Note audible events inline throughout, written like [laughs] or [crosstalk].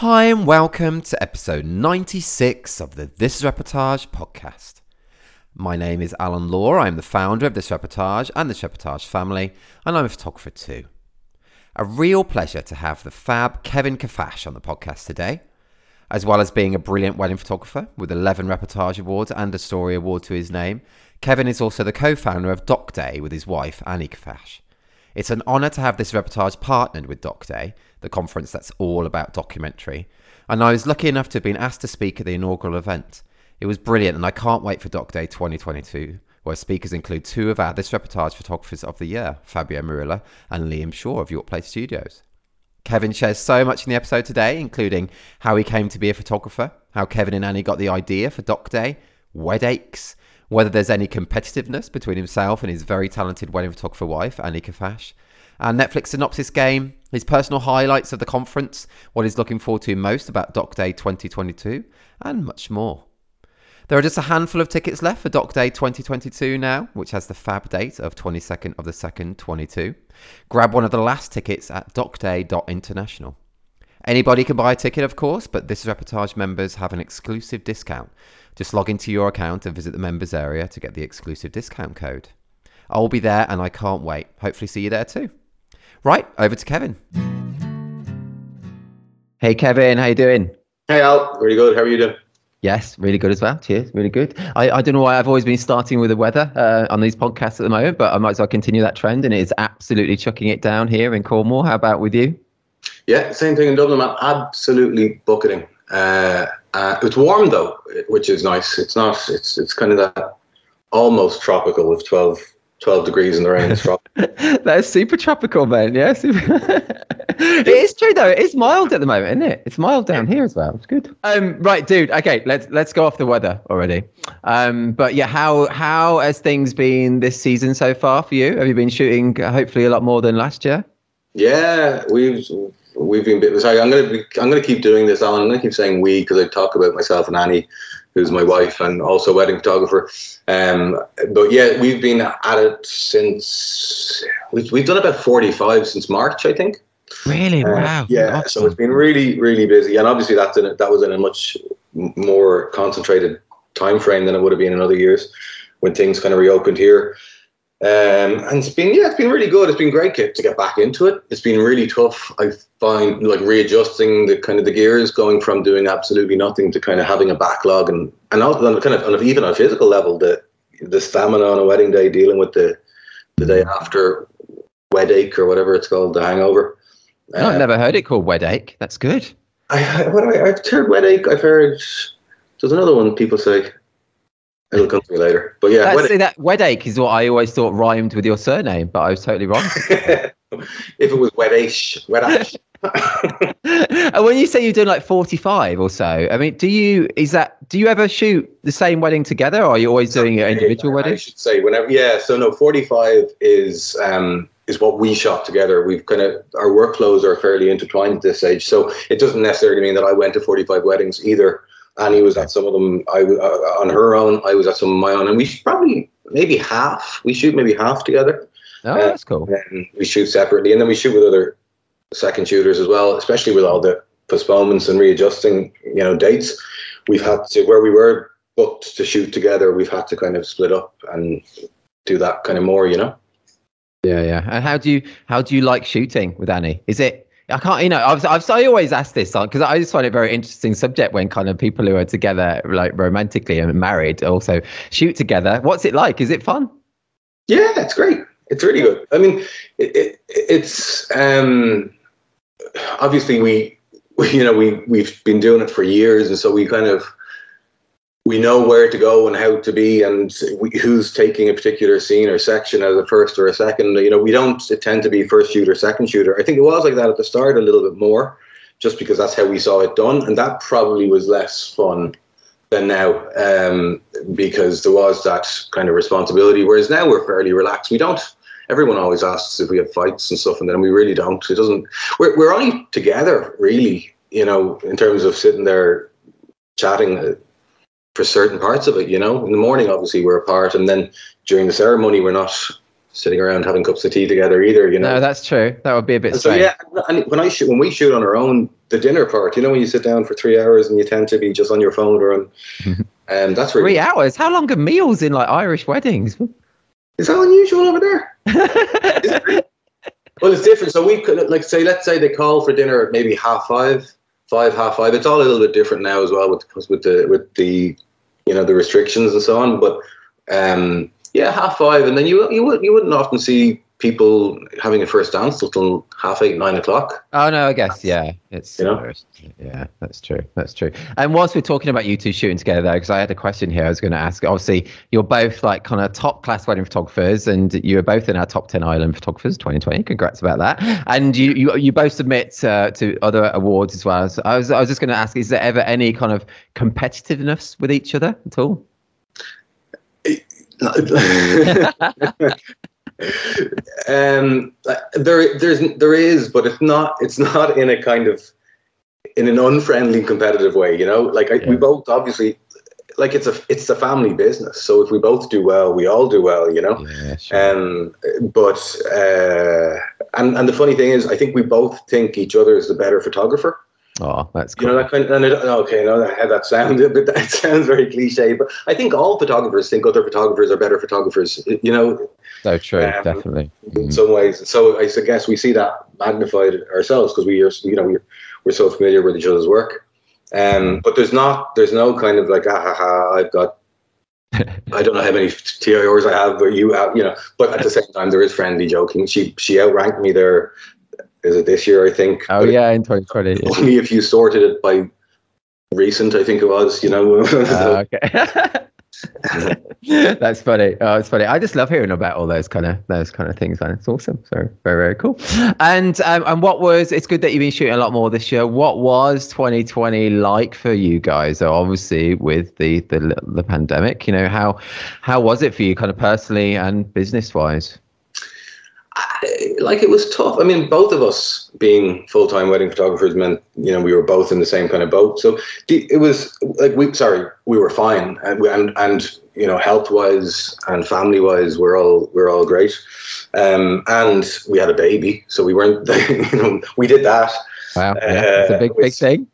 Hi, and welcome to episode 96 of the This Reportage podcast. My name is Alan Law. I'm the founder of This Reportage and the Reportage family, and I'm a photographer too. A real pleasure to have the fab Kevin Kafash on the podcast today. As well as being a brilliant wedding photographer with 11 Reportage Awards and a Story Award to his name, Kevin is also the co founder of Doc Day with his wife, Annie Kafash. It's an honour to have this reportage partnered with Doc Day, the conference that's all about documentary, and I was lucky enough to have been asked to speak at the inaugural event. It was brilliant, and I can't wait for Doc Day 2022, where speakers include two of our This Reportage photographers of the year, Fabio Mirulla and Liam Shaw of York Place Studios. Kevin shares so much in the episode today, including how he came to be a photographer, how Kevin and Annie got the idea for Doc Day, weadaches, whether there's any competitiveness between himself and his very talented wedding photographer wife, Annie Kafash, our Netflix synopsis game, his personal highlights of the conference, what he's looking forward to most about Doc Day 2022, and much more. There are just a handful of tickets left for Doc Day 2022 now, which has the fab date of 22nd of the 2nd, 22. Grab one of the last tickets at docday.international. Anybody can buy a ticket, of course, but this reportage members have an exclusive discount. Just log into your account and visit the members area to get the exclusive discount code. I'll be there and I can't wait. Hopefully, see you there too. Right, over to Kevin. Hey, Kevin, how you doing? Hey, Al. Really good. How are you doing? Yes, really good as well. Cheers, really good. I, I don't know why I've always been starting with the weather uh, on these podcasts at the moment, but I might as well continue that trend, and it is absolutely chucking it down here in Cornwall. How about with you? Yeah, same thing in Dublin. I'm absolutely bucketing. Uh, uh, it's warm though, which is nice. It's not. It's it's kind of that almost tropical with 12, 12 degrees in the rain. It's [laughs] that is super tropical, man. Yeah, super. [laughs] it is true though. It's mild at the moment, isn't it? It's mild down here as well. It's good. Um, right, dude. Okay, let's let's go off the weather already. Um, but yeah, how how has things been this season so far for you? Have you been shooting uh, hopefully a lot more than last year? Yeah, we've we've been. bit- Sorry, I'm gonna be, I'm gonna keep doing this. Alan. I'm gonna keep saying we because I talk about myself and Annie, who's my wife and also wedding photographer. Um, but yeah, we've been at it since we've we've done about 45 since March, I think. Really? Uh, wow. Yeah, so it's been really, really busy, and obviously that's in a, that was in a much more concentrated time frame than it would have been in other years when things kind of reopened here. Um, and it's been yeah, it's been really good. It's been great to to get back into it. It's been really tough. I find like readjusting the kind of the gears, going from doing absolutely nothing to kind of having a backlog, and and also on kind of on a, even on a physical level, the the stamina on a wedding day, dealing with the the day after wedache or whatever it's called, the hangover. No, I've Uh, never heard it called wedache. That's good. I, what have I, I've heard wedache. I've heard there's another one people say. It'll come to me later. But yeah, That's, that wedache is what I always thought rhymed with your surname, but I was totally wrong. [laughs] if it was wetash, wetash. [laughs] and when you say you're doing like 45 or so, I mean, do you is that do you ever shoot the same wedding together, or are you always doing your individual I should say whenever. Yeah, so no, 45 is um is what we shot together. We've kind of our workflows are fairly intertwined at this stage, so it doesn't necessarily mean that I went to 45 weddings either. Annie was at some of them. I uh, on her own. I was at some of my own, and we probably maybe half. We shoot maybe half together. Oh, that's cool. and we shoot separately, and then we shoot with other second shooters as well. Especially with all the postponements and readjusting, you know, dates. We've had to where we were booked to shoot together. We've had to kind of split up and do that kind of more, you know. Yeah, yeah. And how do you how do you like shooting with Annie? Is it I can't, you know, I've, I've I always ask this because I just find it a very interesting subject when kind of people who are together like romantically and married also shoot together. What's it like? Is it fun? Yeah, it's great. It's really good. I mean, it, it, it's um, obviously we, we, you know, we we've been doing it for years, and so we kind of we know where to go and how to be, and we, who's taking a particular scene or section as a first or a second. You know, we don't tend to be first shooter, second shooter. I think it was like that at the start a little bit more, just because that's how we saw it done, and that probably was less fun than now um, because there was that kind of responsibility. Whereas now we're fairly relaxed. We don't. Everyone always asks if we have fights and stuff, and then we really don't. It doesn't. We're we're only together really, you know, in terms of sitting there chatting uh, for certain parts of it. You know, in the morning obviously we're apart, and then during the ceremony we're not sitting around having cups of tea together either. You know. No, that's true. That would be a bit. And so strange. yeah, and when I shoot, when we shoot on our own, the dinner part, you know, when you sit down for three hours and you tend to be just on your phone or on, and [laughs] um, that's really Three hours. How long are meals in like Irish weddings? is that unusual over there? [laughs] Well, it's different. So we could, like, say, let's say they call for dinner at maybe half five, five, half five. It's all a little bit different now as well with with the with the you know the restrictions and so on. But um, yeah, half five, and then you you would you wouldn't often see people having a first dance until half eight, nine o'clock. Oh no, I guess yeah, it's You know? yeah, that's true, that's true. And whilst we're talking about you two shooting together, though, because I had a question here, I was going to ask. Obviously, you're both like kind of top class wedding photographers, and you are both in our top ten island photographers 2020. Congrats about that. And you you, you both submit uh, to other awards as well. So I was I was just going to ask, is there ever any kind of competitiveness with each other at all? [laughs] [laughs] um, there, there's, there is, but it's not. It's not in a kind of in an unfriendly, competitive way. You know, like I, we both obviously, like it's a, it's a family business. So if we both do well, we all do well. You know. Yeah, sure. Um, but uh, and and the funny thing is, I think we both think each other is the better photographer. Oh, that's You know that kind of. It, okay, no, that, that sounds but [laughs] that sounds very cliche. But I think all photographers think other photographers are better photographers. You know, so true, um, definitely. in Mhm. some ways. So I guess we see that magnified ourselves because we are, you know, we're, we're so familiar with each other's work. Um, but there's not, there's no kind of like, ah, ha, ha, I've got, [laughs] I don't know how many TIRs I have, but you have, you know. But at the same time, there is friendly joking. She she outranked me there. Is it this year? I think. Oh But yeah, in 2020. yeah. Only if you sorted it by recent, I think it was. You know. Ah, [laughs] okay. [laughs] That's funny. Oh, it's funny. I just love hearing about all those kind of those kind of things, man. It's awesome. So very very cool. And um, and what was? It's good that you've been shooting a lot more this year. What was 2020 like for you guys? So obviously with the the the pandemic, you know how how was it for you, kind of personally and business wise? I- like it was tough. I mean, both of us being full time wedding photographers meant you know we were both in the same kind of boat. So it was like we sorry we were fine and and and you know health wise and family wise we're all we're all great. Um, and we had a baby, so we weren't [laughs] you know we did that. Wow, yeah, that's a Uh, big big thing.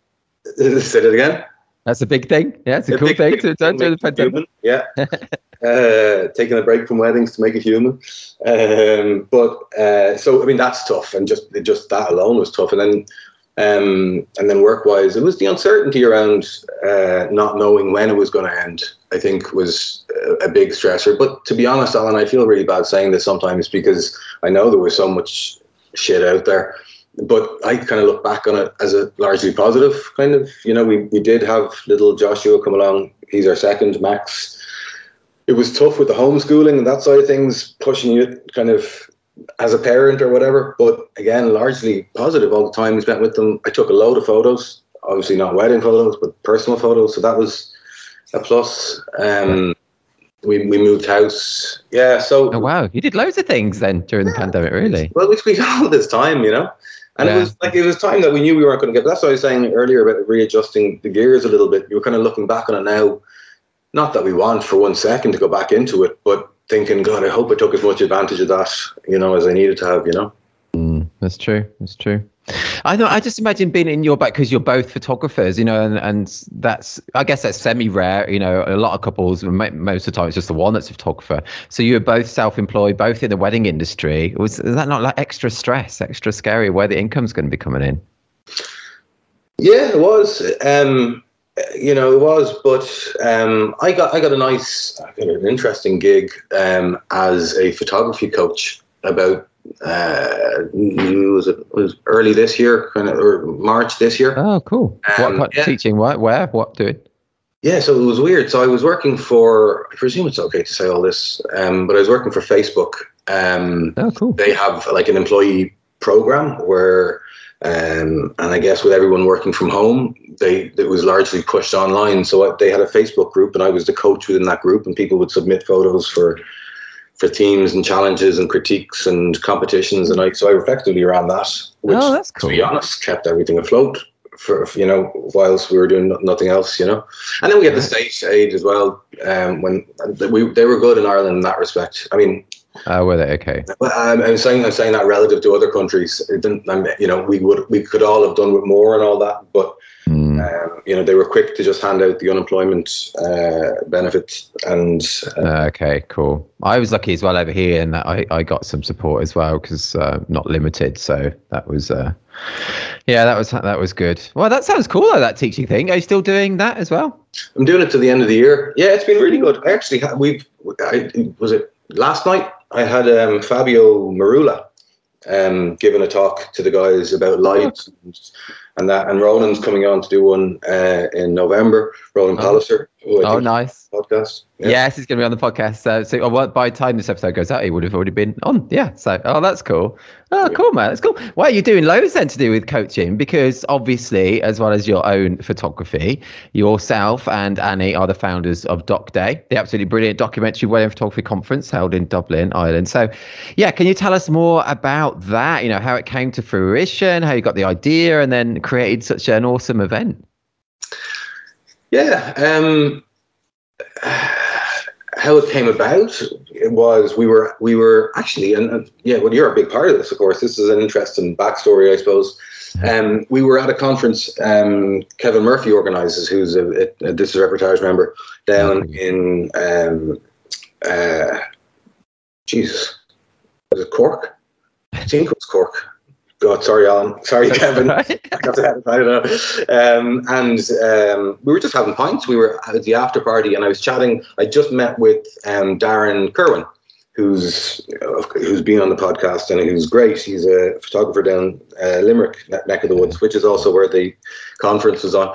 [laughs] Say it again. That's a big thing. Yeah, it's a A cool big thing to to the pandemic. Yeah. [laughs] uh, taking a break from weddings to make it human. Um, but uh, so I mean that's tough, and just just that alone was tough. And then um, and then work wise, it was the uncertainty around uh, not knowing when it was going to end. I think was a, a big stressor. But to be honest, Alan, I feel really bad saying this sometimes because I know there was so much shit out there. But I kind of look back on it as a largely positive kind of. You know, we, we did have little Joshua come along. He's our second, Max. It was tough with the homeschooling and that side of things, pushing you kind of as a parent or whatever. But again, largely positive all the time we spent with them. I took a load of photos, obviously not wedding photos, but personal photos. So that was a plus. Um, we, we moved house. Yeah. So Oh wow, you did loads of things then during the pandemic, really. well, we squeezed [laughs] all this time, you know. And Yeah. it was like it was time that we knew we weren't going to get. That's what I was saying earlier about readjusting the gears a little bit. You were kind of looking back on it now. Not that we want for one second to go back into it, but thinking, God, I hope I took as much advantage of that, you know, as I needed to have, you know. Mm, that's true. That's true. I know. I just imagine being in your back because you're both photographers, you know, and, and that's I guess that's semi rare. You know, a lot of couples, most of the time, it's just the one that's a photographer. So you're both self-employed, both in the wedding industry. Was is that not like extra stress, extra scary, where the income's going to be coming in? Yeah, it was. Um, you know, it was. But um, I got I got a nice, got an interesting gig um, as a photography coach about. Uh, was it was early this year, kind of, or March this year. Oh, cool. Um, what yeah. teaching? What? Where? What doing? Yeah, so it was weird. So I was working for, I presume it's okay to say all this, um, but I was working for Facebook. Um, Oh, cool. they have like an employee program where, um, and I guess with everyone working from home, they it was largely pushed online. So I- they had a Facebook group, and I was the coach within that group, and people would submit photos for for themes and challenges and critiques and competitions, and I so I effectively ran that, which, Oh, that's to be honest, kept everything afloat for you know whilst we were doing nothing else, you know. And then we had the stage aid as well. Um, when we they were good in Ireland in that respect. I mean, uh, were they okay? I'm, I'm saying I'm saying that relative to other countries, it didn't, I'm, you know, we would we could all have done with more and all that, but mm. um, you know, they were quick to just hand out the unemployment uh, benefits and. Uh, okay, cool. I was lucky as well over here, and I I got some support as well because uh, not limited, so that was. Uh, yeah, that was that was good. Well, that sounds cool though. That teaching thing. Are you still doing that as well? I'm doing it to the end of the year. Yeah, it's been really good. I actually we've I, was it last night I had um, Fabio Mirulla um, giving a talk to the guys about lights and, and, that, and Roland's coming on to do one uh, in November. Roland oh. Palliser. Oh, nice podcast. Yeah. Yes, he's going to be on the podcast. So, so oh, by the time this episode goes out, he would have already been on. Yeah. So, oh, that's cool. Oh, cool, man. That's cool. Well, you're doing loads then to do with coaching because obviously, as well as your own photography, yourself and Annie are the founders of Doc Day, the absolutely brilliant documentary wedding photography conference held in Dublin, Ireland. So, yeah, can you tell us more about that? You know, how it came to fruition, how you got the idea, and then created such an awesome event? Yeah. Um, how it came about it was we were we were actually and, and, yeah well you're a big part of this of course. This is an interesting backstory I suppose. Um, we were at a conference um, Kevin Murphy organizes who's a, a, a this is a reportage member down in um, uh, Jesus was it Cork? I think it was Cork God, sorry, Alan. Sorry, [laughs] Kevin. [laughs] I don't know. Um, and um, we were just having pints. We were at the after party, and I was chatting. I just met with um, Darren Kerwin, who's who's been on the podcast and who's great. He's a photographer down uh, Limerick, neck of the woods, which is also where the conference was on.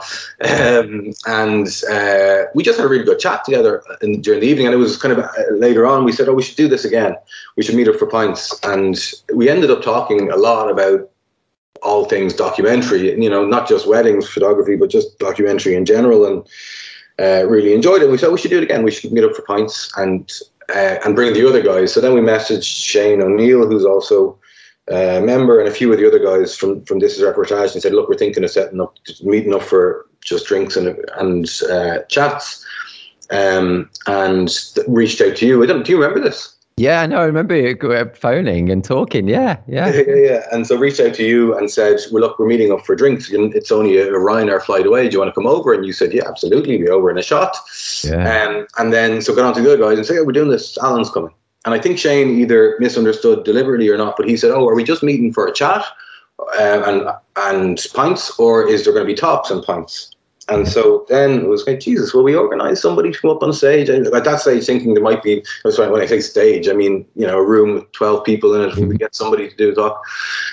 Um, and uh, we just had a really good chat together in, during the evening. And it was kind of uh, later on, we said, "Oh, we should do this again. We should meet up for pints." And we ended up talking a lot about all things documentary. You know, not just weddings photography, but just documentary in general. And uh, really enjoyed it. We said we should do it again. We should meet up for pints and uh, and bring the other guys. So then we messaged Shane O'Neill, who's also a member, and a few of the other guys from from This Is Reportage, and said, "Look, we're thinking of setting up, meeting up for just drinks and and uh, chats." Um, and reached out to you. I don't. Do you remember this? Yeah, no, I remember you phoning and talking. Yeah, yeah, yeah, yeah. And so reached out to you and said, "Well, look, we're meeting up for drinks. And it's only a Ryanair flight away. Do you want to come over?" And you said, "Yeah, absolutely. Be over in a shot." Yeah. Um, and then so got on to the other guys and said, "Yeah, we're doing this. Alan's coming." And I think Shane either misunderstood deliberately or not, but he said, "Oh, are we just meeting for a chat um, and and pints, or is there going to be tops and pints?" And so then it was like, Jesus, will we organise somebody to come up on stage? And at that stage, thinking there might be, that's why when I say stage, I mean, you know, a room with 12 people in it, we get somebody to do a talk.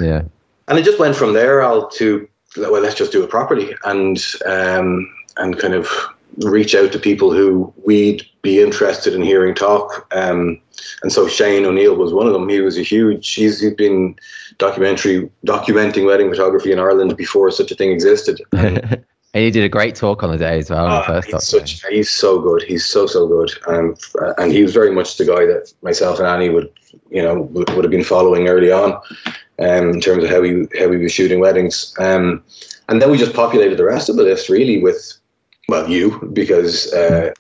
Yeah. And it just went from there, Al, to, well, let's just do it properly and, um, and kind of reach out to people who we'd be interested in hearing talk. Um, and so Shane O'Neill was one of them. He was a huge, he's, he's been documentary, documenting wedding photography in Ireland before such a thing existed. [laughs] And he did a great talk on the day as well. Uh, first he's, such, he's so good. He's so so good, um, and he was very much the guy that myself and Annie would, you know, would, would have been following early on, um, in terms of how we how he was shooting weddings. Um, and then we just populated the rest of the list really with, well, you because. Uh,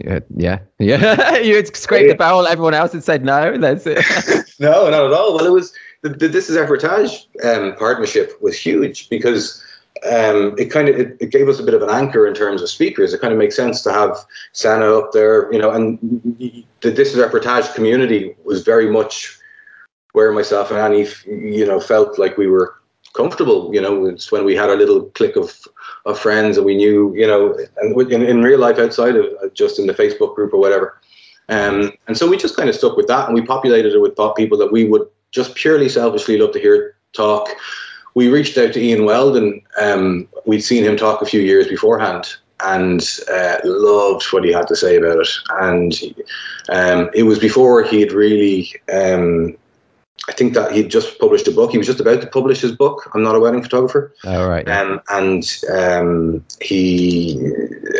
yeah, yeah, [laughs] yeah. [laughs] you had scraped yeah. the barrel. Everyone else had said no. That's it. [laughs] no, not at all. Well, it was the, the This Is Reportage um, partnership was huge because um, it kind of it, it, gave us a bit of an anchor in terms of speakers. It kind of makes sense to have Sana up there, you know, and the This Is Reportage community was very much where myself and Annie, you know, felt like we were comfortable. You know, it's when we had our little clique of of friends and we knew, you know, and in, in real life outside of uh, just in the Facebook group or whatever. Um, and so we just kind of stuck with that and we populated it with people that we would just purely selfishly love to hear talk we reached out to Ian Weldon. Um, we'd seen him talk a few years beforehand and uh, loved what he had to say about it. And um, it was before he had really um, I think that he'd just published a book. He was just about to publish his book. I'm not a wedding photographer. Oh, right. Um, and um, he,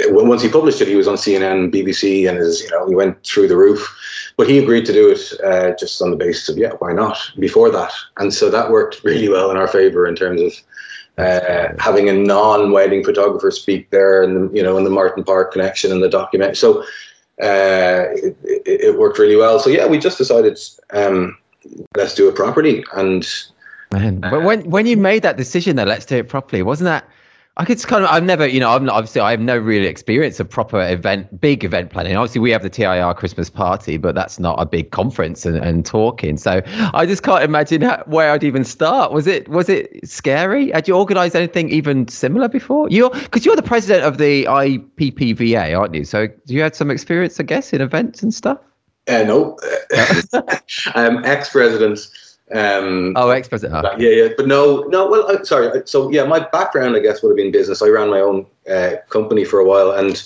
once he published it, he was on CNN, BBC, and his, you know, he went through the roof. But he agreed to do it uh, just on the basis of, yeah, why not? Before that, and so that worked [laughs] really well in our favor in terms of uh, having a non-wedding photographer speak there, and you know, in the Martin Parr connection and the document. So uh, it, it, worked really well. So yeah, we just decided um, let's do it properly. And man, but uh, when when you made that decision, that let's do it properly, wasn't that? I could just kind of, I've never, you know, I'm not, obviously, I have no real experience of proper event, big event planning. Obviously, we have the TIR Christmas party, but that's not a big conference and, and talking. So I just can't imagine how, where I'd even start. Was it, was it scary? Had you organized anything even similar before? You're, because you're the president of the IPPVA, aren't you? So you had some experience, I guess, in events and stuff? Uh, no, I'm [laughs] ex-president um, oh, ex president. Yeah, yeah, but no, no. Well, I, sorry. So yeah, my background, I guess, would have been business. I ran my own uh, company for a while, and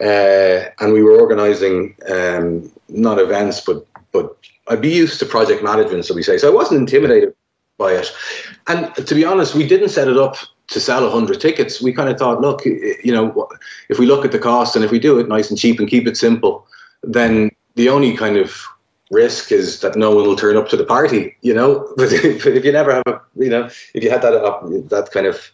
uh, and we were organising um, not events, but but I'd be used to project management, so we say. So I wasn't intimidated by it, and to be honest, we didn't set it up to sell hundred tickets. We kind of thought, look, you know, if we look at the cost and if we do it nice and cheap and keep it simple, then the only kind of risk is that no one will turn up to the party, you know. [laughs] But if, if you never have a, you know, if you had that uh, that kind of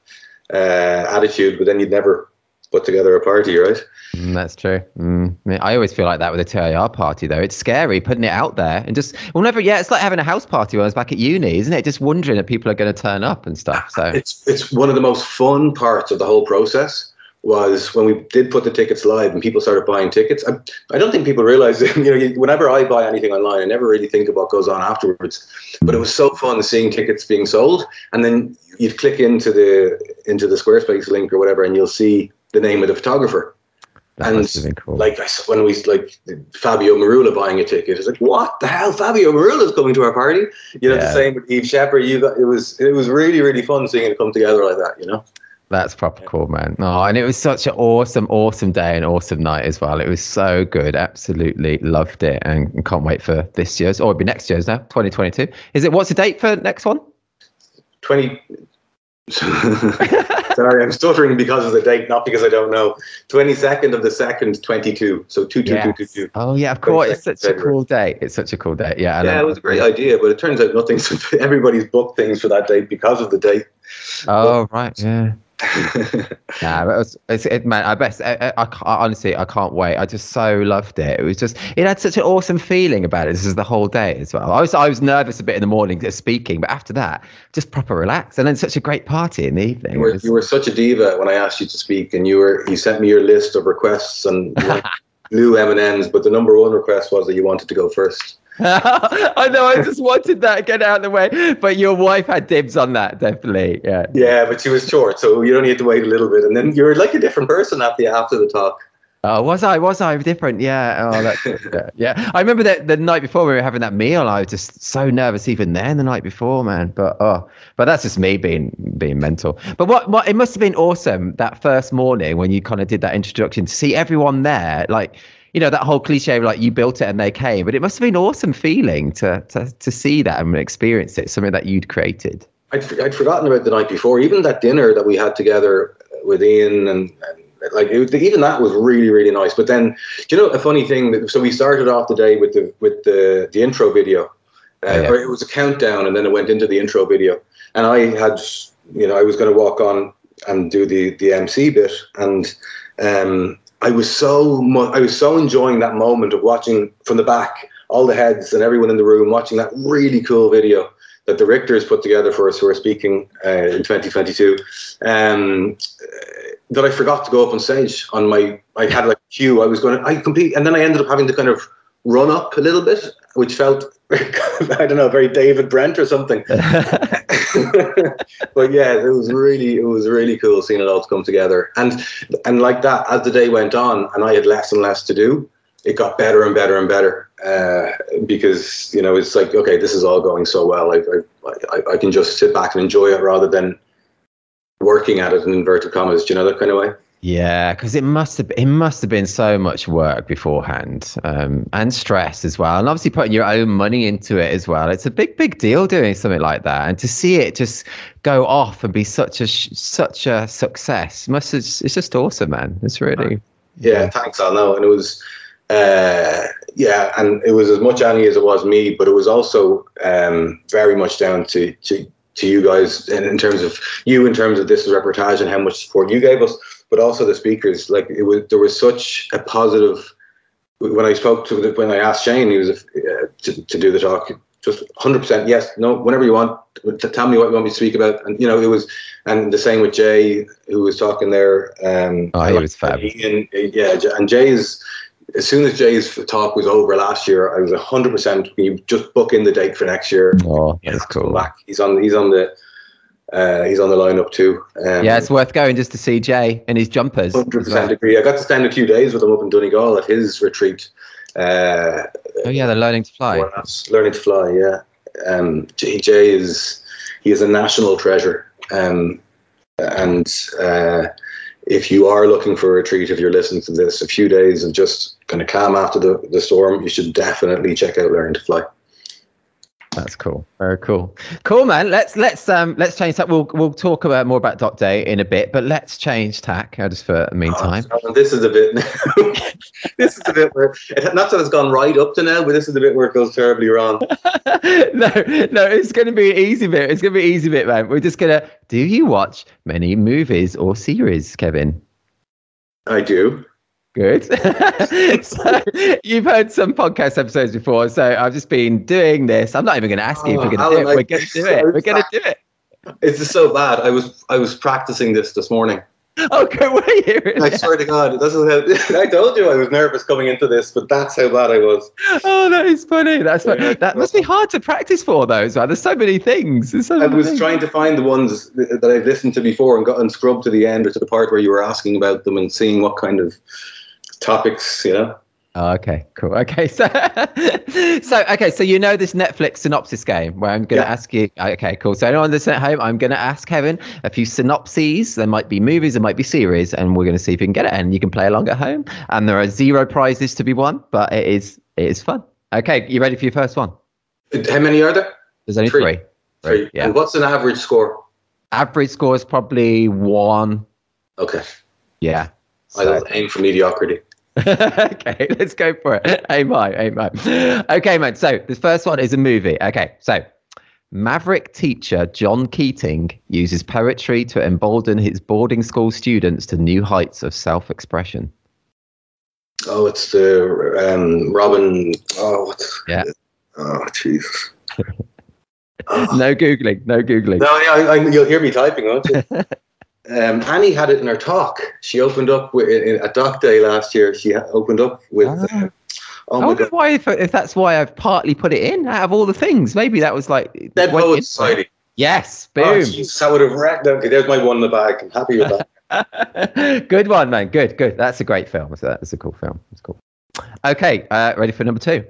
uh, attitude, but then you'd never put together a party, right? Mm, that's true. Mm. I, mean, I, always feel like that with a TIR party, though. It's scary putting it out there and just, well, never, yeah, it's like having a house party when I was back at uni, isn't it? Just wondering if people are going to turn up and stuff. So it's it's one of the most fun parts of the whole process was when we did put the tickets live and people started buying tickets. I, I don't think people realize, [laughs] you know, whenever I buy anything online, I never really think of what goes on afterwards. But it was so fun seeing tickets being sold, and then you'd click into the into the Squarespace link or whatever, and you'll see the name of the photographer. That and cool. like when we like Fabio Mirulla buying a ticket, it's like what the hell? Fabio Mirulla is coming to our party. You know, yeah. the same with Eve Shepard. You got it was it was really really fun seeing it come together like that. You know. That's proper cool, man. Oh, and it was such an awesome, awesome day and awesome night as well. It was so good. Absolutely loved it and can't wait for this year's or it'll be next year's now, 2022. Is it what's the date for next one? 20. [laughs] Sorry, I'm stuttering because of the date, not because I don't know. 22nd of the 2nd, 22. So 2 2 2 2 2. Oh, yeah, of course. It's such February. a cool day. It's such a cool day. Yeah. Yeah, it was a great idea, but it turns out nothing. [laughs] Everybody's booked things for that date because of the date. Oh, but, right. Yeah nah, it was, it's, it, man, I best, I, I, I, honestly, I can't wait. I just so loved it. It was just, it had such an awesome feeling about it. This is the whole day as well. I was, I was nervous a bit in the morning speaking, but after that, just proper relax. And then such a great party in the evening. You were, was, you were such a diva when I asked you to speak, and you were, you sent me your list of requests and [laughs] blue M and M's, but the number one request was that you wanted to go first. [laughs] I know. I just wanted that get out of the way, but your wife had dibs on that, definitely. Yeah. Yeah, but she was short, so you only had to wait a little bit, and then you're like a different person after after the talk. Oh, was I? Was I different? Yeah. Oh, that's [laughs] yeah. yeah. I remember that the night before we were having that meal, I was just so nervous even then the night before, man. But oh, but that's just me being being mental. But what what it must have been awesome that first morning when you kind of did that introduction to see everyone there, like you know that whole cliche of like you built it and they came but it must have been an awesome feeling to to, to see that and experience it something that you'd created I'd, I'd forgotten about the night before even that dinner that we had together with ian and, and like it, even that was really really nice but then you know a funny thing so we started off the day with the with the the intro video uh, oh, yeah. or it was a countdown and then it went into the intro video and i had you know i was going to walk on and do the the mc bit and um I was so I was so enjoying that moment of watching from the back all the heads and everyone in the room watching that really cool video that the Richters put together for us who are speaking uh, in 2022. Um, that I forgot to go up on stage on my I had like a cue I was going to I complete and then I ended up having to kind of run up a little bit which felt [laughs] I don't know very David Brent or something [laughs] but yeah, it was really it was really cool seeing it all come together. And and like that, as the day went on, and I had less and less to do, it got better and better and better. Uh, because you know it's like okay, this is all going so well. I, I I can just sit back and enjoy it rather than working at it in inverted commas. Do you know that kind of way? Yeah, because it must have it must have been so much work beforehand, um, and stress as well, and obviously putting your own money into it as well. It's a big, big deal doing something like that, and to see it just go off and be such a such a success must have, it's just awesome, man. It's really yeah. yeah. Thanks, I know, and it was uh, yeah, and it was as much Annie as it was me, but it was also um, very much down to to to you guys and in terms of you in terms of this reportage and how much support you gave us, but also the speakers. Like it was there was such a positive when I spoke to the, when I asked Shane, he was uh, to, to do the talk. Just 100% yes, no, whenever you want, to tell me what you want me to speak about. And you know, it was, and the same with Jay, who was talking there. Um, oh, he was fab. And, yeah, and Jay's as soon as Jay's talk was over last year, I was hundred percent. You just book in the date for next year. Oh, that's cool. Back. He's on. He's on the. Uh, he's on the lineup too. Um, yeah, it's worth going just to see Jay and his jumpers. Hundred percent agree. I got to spend a few days with him up in Donegal at his retreat. Uh, oh yeah, they're learning to fly. Learning to fly. Yeah. Um, Jay, Jay is he is a national treasure. Um, and uh, if you are looking for a retreat, if you're listening to this, a few days of just kind of calm after the, the storm, you should definitely check out Learning to Fly. That's cool. Very cool. Cool, man. Let's let's um let's change that. We'll we'll talk about more about Doc Day in a bit, but let's change tack uh, just for the meantime. Oh, this is a bit. [laughs] this is a bit where it, not that it's gone right up to now, but this is the bit where it goes terribly wrong. [laughs] no, no, it's going to be an easy bit. It's going to be an easy bit, man. We're just gonna. Do you watch many movies or series, Kevin? I do. Good. [laughs] [laughs] so you've heard some podcast episodes before, so I've just been doing this. I'm not even going to ask you if we're going to do it. We're going to do it. We're going to do it. It's just so bad. I was I was practicing this this morning. [laughs] Oh, good. Were you? I swear to God, this is how, I told you I was nervous coming into this, but that's how bad I was. Oh, that is funny. That's funny. that must be hard to practice for, though. So there's so many things. So I was things. trying to find the ones that I've listened to before and gotten scrubbed to the end or to the part where you were asking about them and seeing what kind of topics, you know. Oh, okay, cool. [laughs] Okay, so so okay, so you know this Netflix synopsis game where I'm going to yeah. ask you. Okay, cool. So anyone that's at home, I'm going to ask Kevin a few synopses. There might be movies, there might be series, and we're going to see if you can get it. And you can play along at home. And there are zero prizes to be won, but it is it is fun. Okay, you ready for your first one? How many are there? There's only three. Three. three. Yeah. And what's an average score? Average score is probably one. Okay. Yeah. I aim for mediocrity. [laughs] okay, let's go for it. Aim high, aim high. Okay, man. So this first one is a movie. Okay, so Maverick teacher John Keating uses poetry to embolden his boarding school students to new heights of self-expression. Oh, it's the um, Robin. Oh, what's yeah. Oh, jeez. [laughs] no googling. No googling. No, yeah, I, I, you'll hear me typing, won't you? [laughs] Um, Annie had it in her talk. She opened up with, in, at Doc Day last year. She opened up with. Ah. Uh, oh I wonder God. why if, if that's why I've partly put it in out of all the things. Maybe that was like Dead Poets Society. Yes, oh, boom. Oh, geez, that would have wrecked. Okay, there's my one in the bag. I'm happy with that. [laughs] [laughs] good one, man. Good, good. That's a great film. That's a cool film. It's cool. Okay, uh, ready for number two?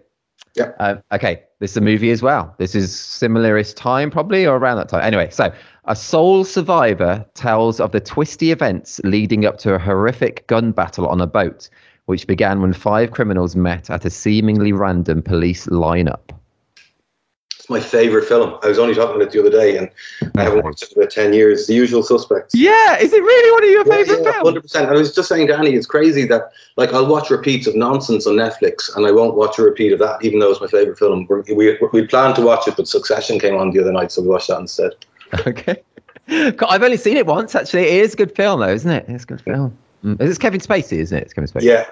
Yeah. Uh, okay, this is a movie as well. This is similarist time, probably, or around that time. Anyway, so a sole survivor tells of the twisty events leading up to a horrific gun battle on a boat, which began when five criminals met at a seemingly random police lineup. It's my favorite film. I was only talking about it the other day, and I haven't watched it for about ten years. The Usual Suspects. Yeah, is it really one of your yeah, favorite yeah, films? Hundred percent. I was just saying, Danny, it's crazy that like I'll watch repeats of nonsense on Netflix, and I won't watch a repeat of that, even though it's my favorite film. We we, we planned to watch it, but Succession came on the other night, so we watched that instead. [laughs] Okay. I've only seen it once. Actually, it is a good film, though, isn't it? It's a good film. Mm. It's Kevin Spacey, isn't it? It's Kevin Spacey. Yeah.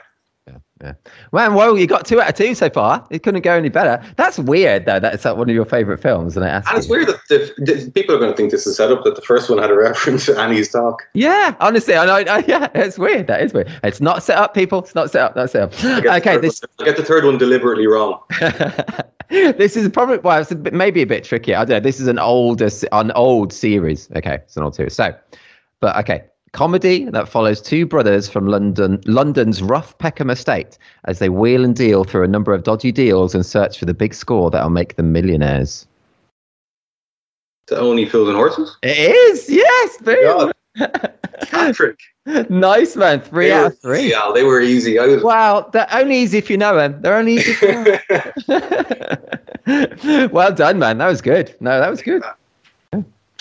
Yeah, yeah. Well, you got two out of two so far. It couldn't go any better. That's weird, though. That's like one of your favorite films, and, and it's weird that the, the, people are going to think this is set up. That the first one had a [laughs] reference to Annie's talk. Yeah, honestly, I know. [laughs] Yeah, it's weird. That is weird. It's not set up, people. It's not set up. That's set up. Okay, this. One, I get the third one deliberately wrong. [laughs] this is probably well, it's a bit, maybe a bit tricky. I don't know. This is an older, an old series. Okay, it's an old series. So, but okay, comedy that follows two brothers from London, London's rough Peckham estate, as they wheel and deal through a number of dodgy deals and search for the big score that'll make them millionaires. The only Fools and Horses. It is. Yes, oh boom. Patrick. [laughs] nice man. Three they out of three. Yeah, they were easy. I was... Wow, they're only easy if you know them. They're only easy. [laughs] [laughs] well done, man. That was good. No, that was good.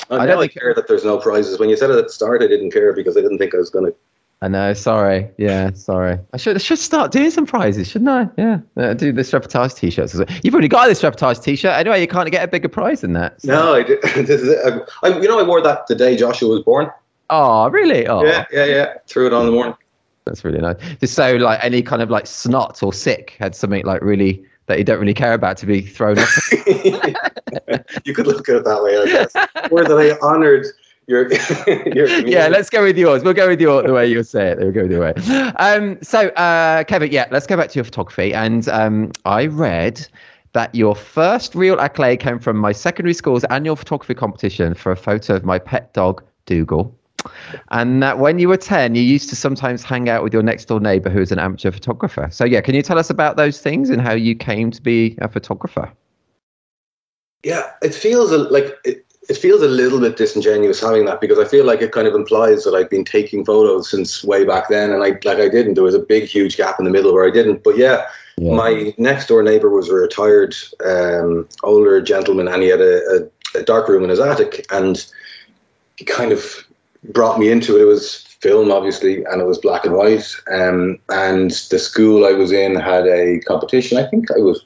I, I don't think... care that there's no prizes. When you said it at the start, I didn't care because I didn't think I was going to I know. Sorry. Yeah. Sorry. I should. I should start doing some prizes, shouldn't I? Yeah. Uh, do this reportage t-shirts. You've already got this reportage t-shirt anyway. You can't get a bigger prize than that. So. No, I did. [laughs] I, you know, I wore that the day Joshua was born. Oh, really? Oh. Yeah, yeah, yeah. Threw it on the morning. That's really nice. Just so like any kind of like snot or sick had something like really that you don't really care about to be thrown up. [laughs] [laughs] you could look at it that way, I guess. Or that I honoured your, [laughs] your yeah, let's go with yours. We'll go with your the way you'll say it. We'll go with your way. Um, so, uh, Kevin, yeah, let's go back to your photography. And um, I read that your first real accolade came from my secondary school's annual photography competition for a photo of my pet dog, Dougal. And that when you were 10, you used to sometimes hang out with your next door neighbor who was an amateur photographer. So, yeah, can you tell us about those things and how you came to be a photographer? Yeah, it feels like it, it feels a little bit disingenuous having that because I feel like it kind of implies that I've been taking photos since way back then, and I like I didn't. There was a big, huge gap in the middle where I didn't. But yeah, yeah. my next door neighbor was a retired um, older gentleman, and he had a, a, a dark room in his attic, and he kind of brought me into it. It was film, obviously, and it was black and white. Um, and the school I was in had a competition. I think I was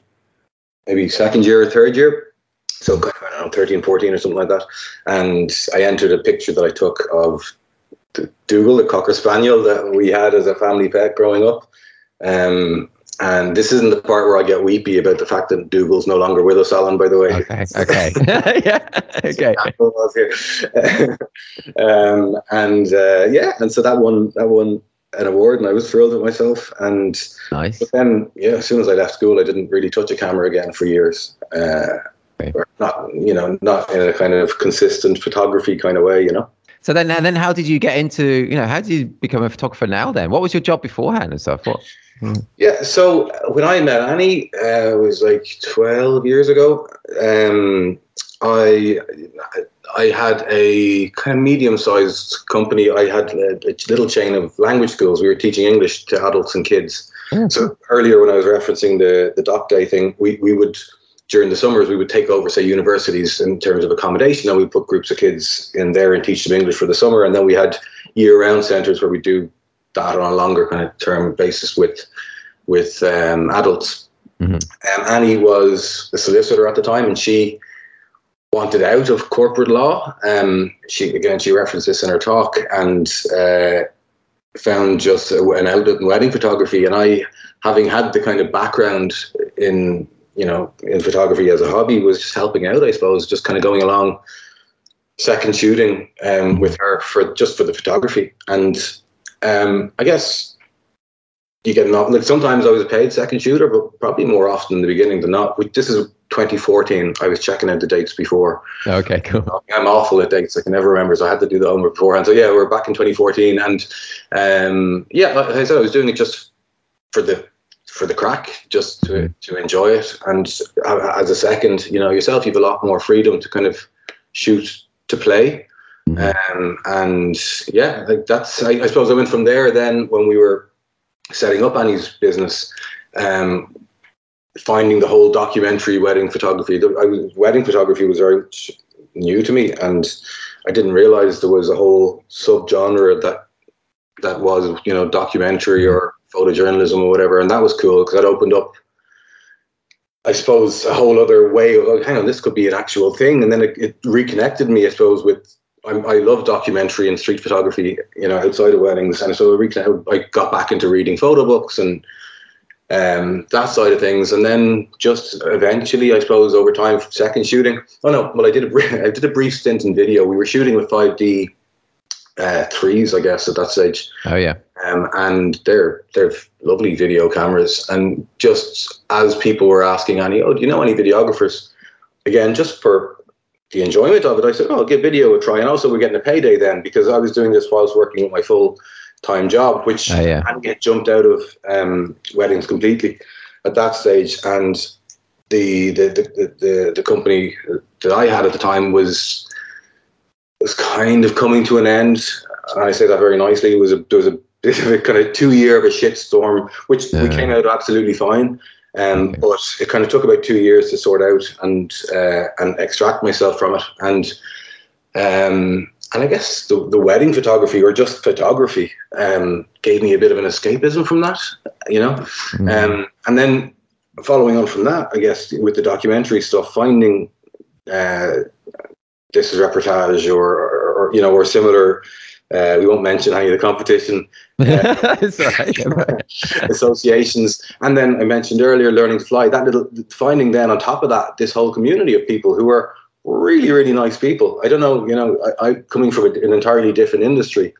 maybe second year or third year. So kind of, I don't know, 13, 14 or something like that. And I entered a picture that I took of Dougal, the Cocker Spaniel that we had as a family pet growing up. Um, and this isn't the part where I get weepy about the fact that Dougal's no longer with us, Alan, by the way. Okay. Okay. [laughs] [laughs] yeah. Okay. [laughs] um, and uh, yeah, and so that won that won an award, and I was thrilled with myself. And nice. But then, yeah, as soon as I left school, I didn't really touch a camera again for years. Uh, okay. Not, you know, not in a kind of consistent photography kind of way, you know. So then, and then, how did you get into? You know, how did you become a photographer now? Then, what was your job beforehand and stuff? What? Yeah, so when I met Annie, uh, it was like 12 years ago. Um, I I had a kind of medium-sized company. I had a, a, little chain of language schools. We were teaching English to adults and kids. Mm. So earlier, when I was referencing the the doc day thing, we we would during the summers we would take over say universities in terms of accommodation, and we put groups of kids in there and teach them English for the summer. And then we had year-round centres where we do that on a longer kind of term basis with with um, adults. Mm-hmm. Um, Annie was a solicitor at the time, and she wanted out of corporate law. Um, she again she referenced this in her talk and uh, found just an outlet in wedding photography. And I, having had the kind of background in you know in photography as a hobby, was just helping out. I suppose just kind of going along second shooting um, with her for just for the photography and um, I guess you get not like sometimes I was a paid second shooter, but probably more often in the beginning than not. This is 2014. I was checking out the dates before. Okay, cool. [laughs] I'm awful at dates. I can never remember, so I had to do the homework beforehand. So yeah, we're back in 2014, and um, yeah, like I said, I was doing it just for the for the crack, just to mm. to enjoy it. And as a second, you know, yourself, you've a lot more freedom to kind of shoot to play. Mm-hmm. Um, and yeah, like that's I, I, suppose I went from there. Then when we were setting up Annie's business, um, finding the whole documentary wedding photography. I was, wedding photography was very new to me, and I didn't realize there was a whole subgenre that that was you know documentary mm-hmm. or photojournalism or whatever, and that was cool because that opened up. I suppose a whole other way of like, hang on, this could be an actual thing, and then it, it reconnected me, I suppose, with I'm, i love documentary and street photography, you know, outside of weddings. And so I got back into reading photo books and um, that side of things. And then just eventually, I suppose, over time, second shooting. Oh no, well, I did a [laughs] I did a brief stint in video. We were shooting with 5D uh, threes, I guess, at that stage. Oh yeah. Um, and they're they're lovely video cameras. And just as people were asking Annie, oh, do you know any videographers? Again, just for the enjoyment of it, I said, oh, I'll give video a try. And also, we're getting a payday then because I was doing this whilst working at my full time job, which oh, yeah. can get jumped out of um, weddings completely at that stage. And the, the, the, the, the company that I had at the time was was kind of coming to an end. And I say that very nicely. It was a, there was a bit of a kind of two year of a shitstorm, which yeah. we came out absolutely fine. Um, okay. But it kind of took about two years to sort out and uh, and extract myself from it. And um, and I guess the, the wedding photography or just photography um, gave me a bit of an escapism from that, you know. Mm. Um, and then following on from that, I guess with the documentary stuff, finding uh, this is reportage or, or, or you know or similar. Uh, we won't mention any of the competition [laughs] right. [laughs] associations, and then I mentioned earlier learning to fly. That little finding then on top of that this whole community of people who are really really nice people. I don't know, you know, I, I coming from an entirely different industry.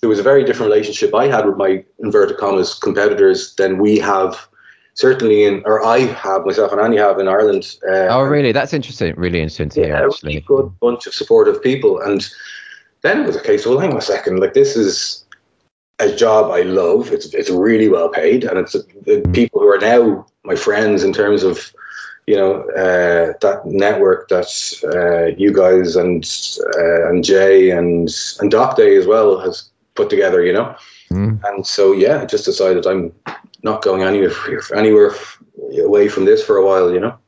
There was a very different relationship I had with my inverted commas competitors than we have certainly in, or I have myself and Annie have in Ireland. Uh, oh, really? That's interesting. Really interesting to hear, yeah, a really actually. good bunch of supportive people. And then it was a case, well, hang on a second, like this is a job I love. It's it's really well paid, and it's the people who are now my friends in terms of you know uh, that network that uh, you guys and uh, and Jay and and Doc Day as well has put together. You know, Mm. and so yeah, I just decided I'm not going anywhere anywhere away from this for a while. You know.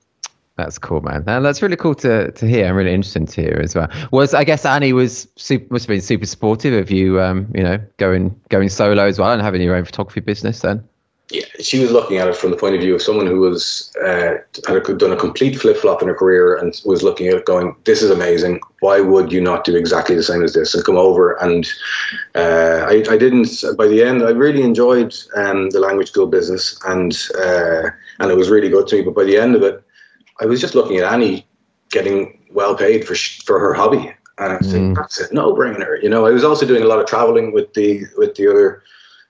That's cool, man. And that's really cool to, to hear. I'm really interested to hear as well. Was I guess Annie was super, must have been super supportive of you, um, you know, going going solo as well and having your own photography business then. yeah, she was looking at it from the point of view of someone who was uh, had done a complete flip flop in her career and was looking at it going, "This is amazing. Why would you not do exactly the same as this and come over?" And uh, I, I didn't. By the end, I really enjoyed um, the language school business, and uh, and it was really good to me. But by the end of it, I was just looking at Annie getting well paid for sh- for her hobby, and I was saying, Mm. "That's no brainer." You know, I was also doing a lot of traveling with the with the other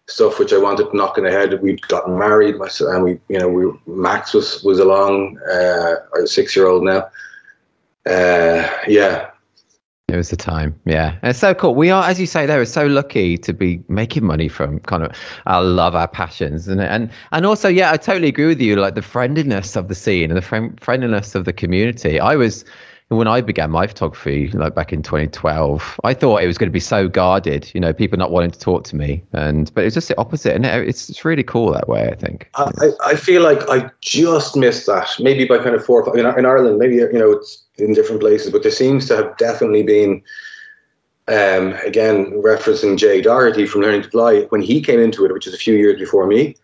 stuff which I wanted to knock in the head. We'd gotten married, and we, you know, we Max was was along, uh, our six year old now. Uh, yeah, It was the time, yeah. And it's so cool. We are, as you say, there, we're so lucky to be making money from kind of our love, our passions, and and and also, yeah, I totally agree with you. Like the friendliness of the scene and the friend, friendliness of the community. I was when I began my photography, like back in 2012, I thought it was going to be so guarded, you know, people not wanting to talk to me, and but it's just the opposite, and it? it's it's really cool that way. I think. I, I feel like I just missed that. Maybe by kind of four or five, in, in Ireland, maybe you know it's in different places, but there seems to have definitely been. Um, again, referencing Jay Doherty from Learning to Fly, when he came into it, which is a few years before me,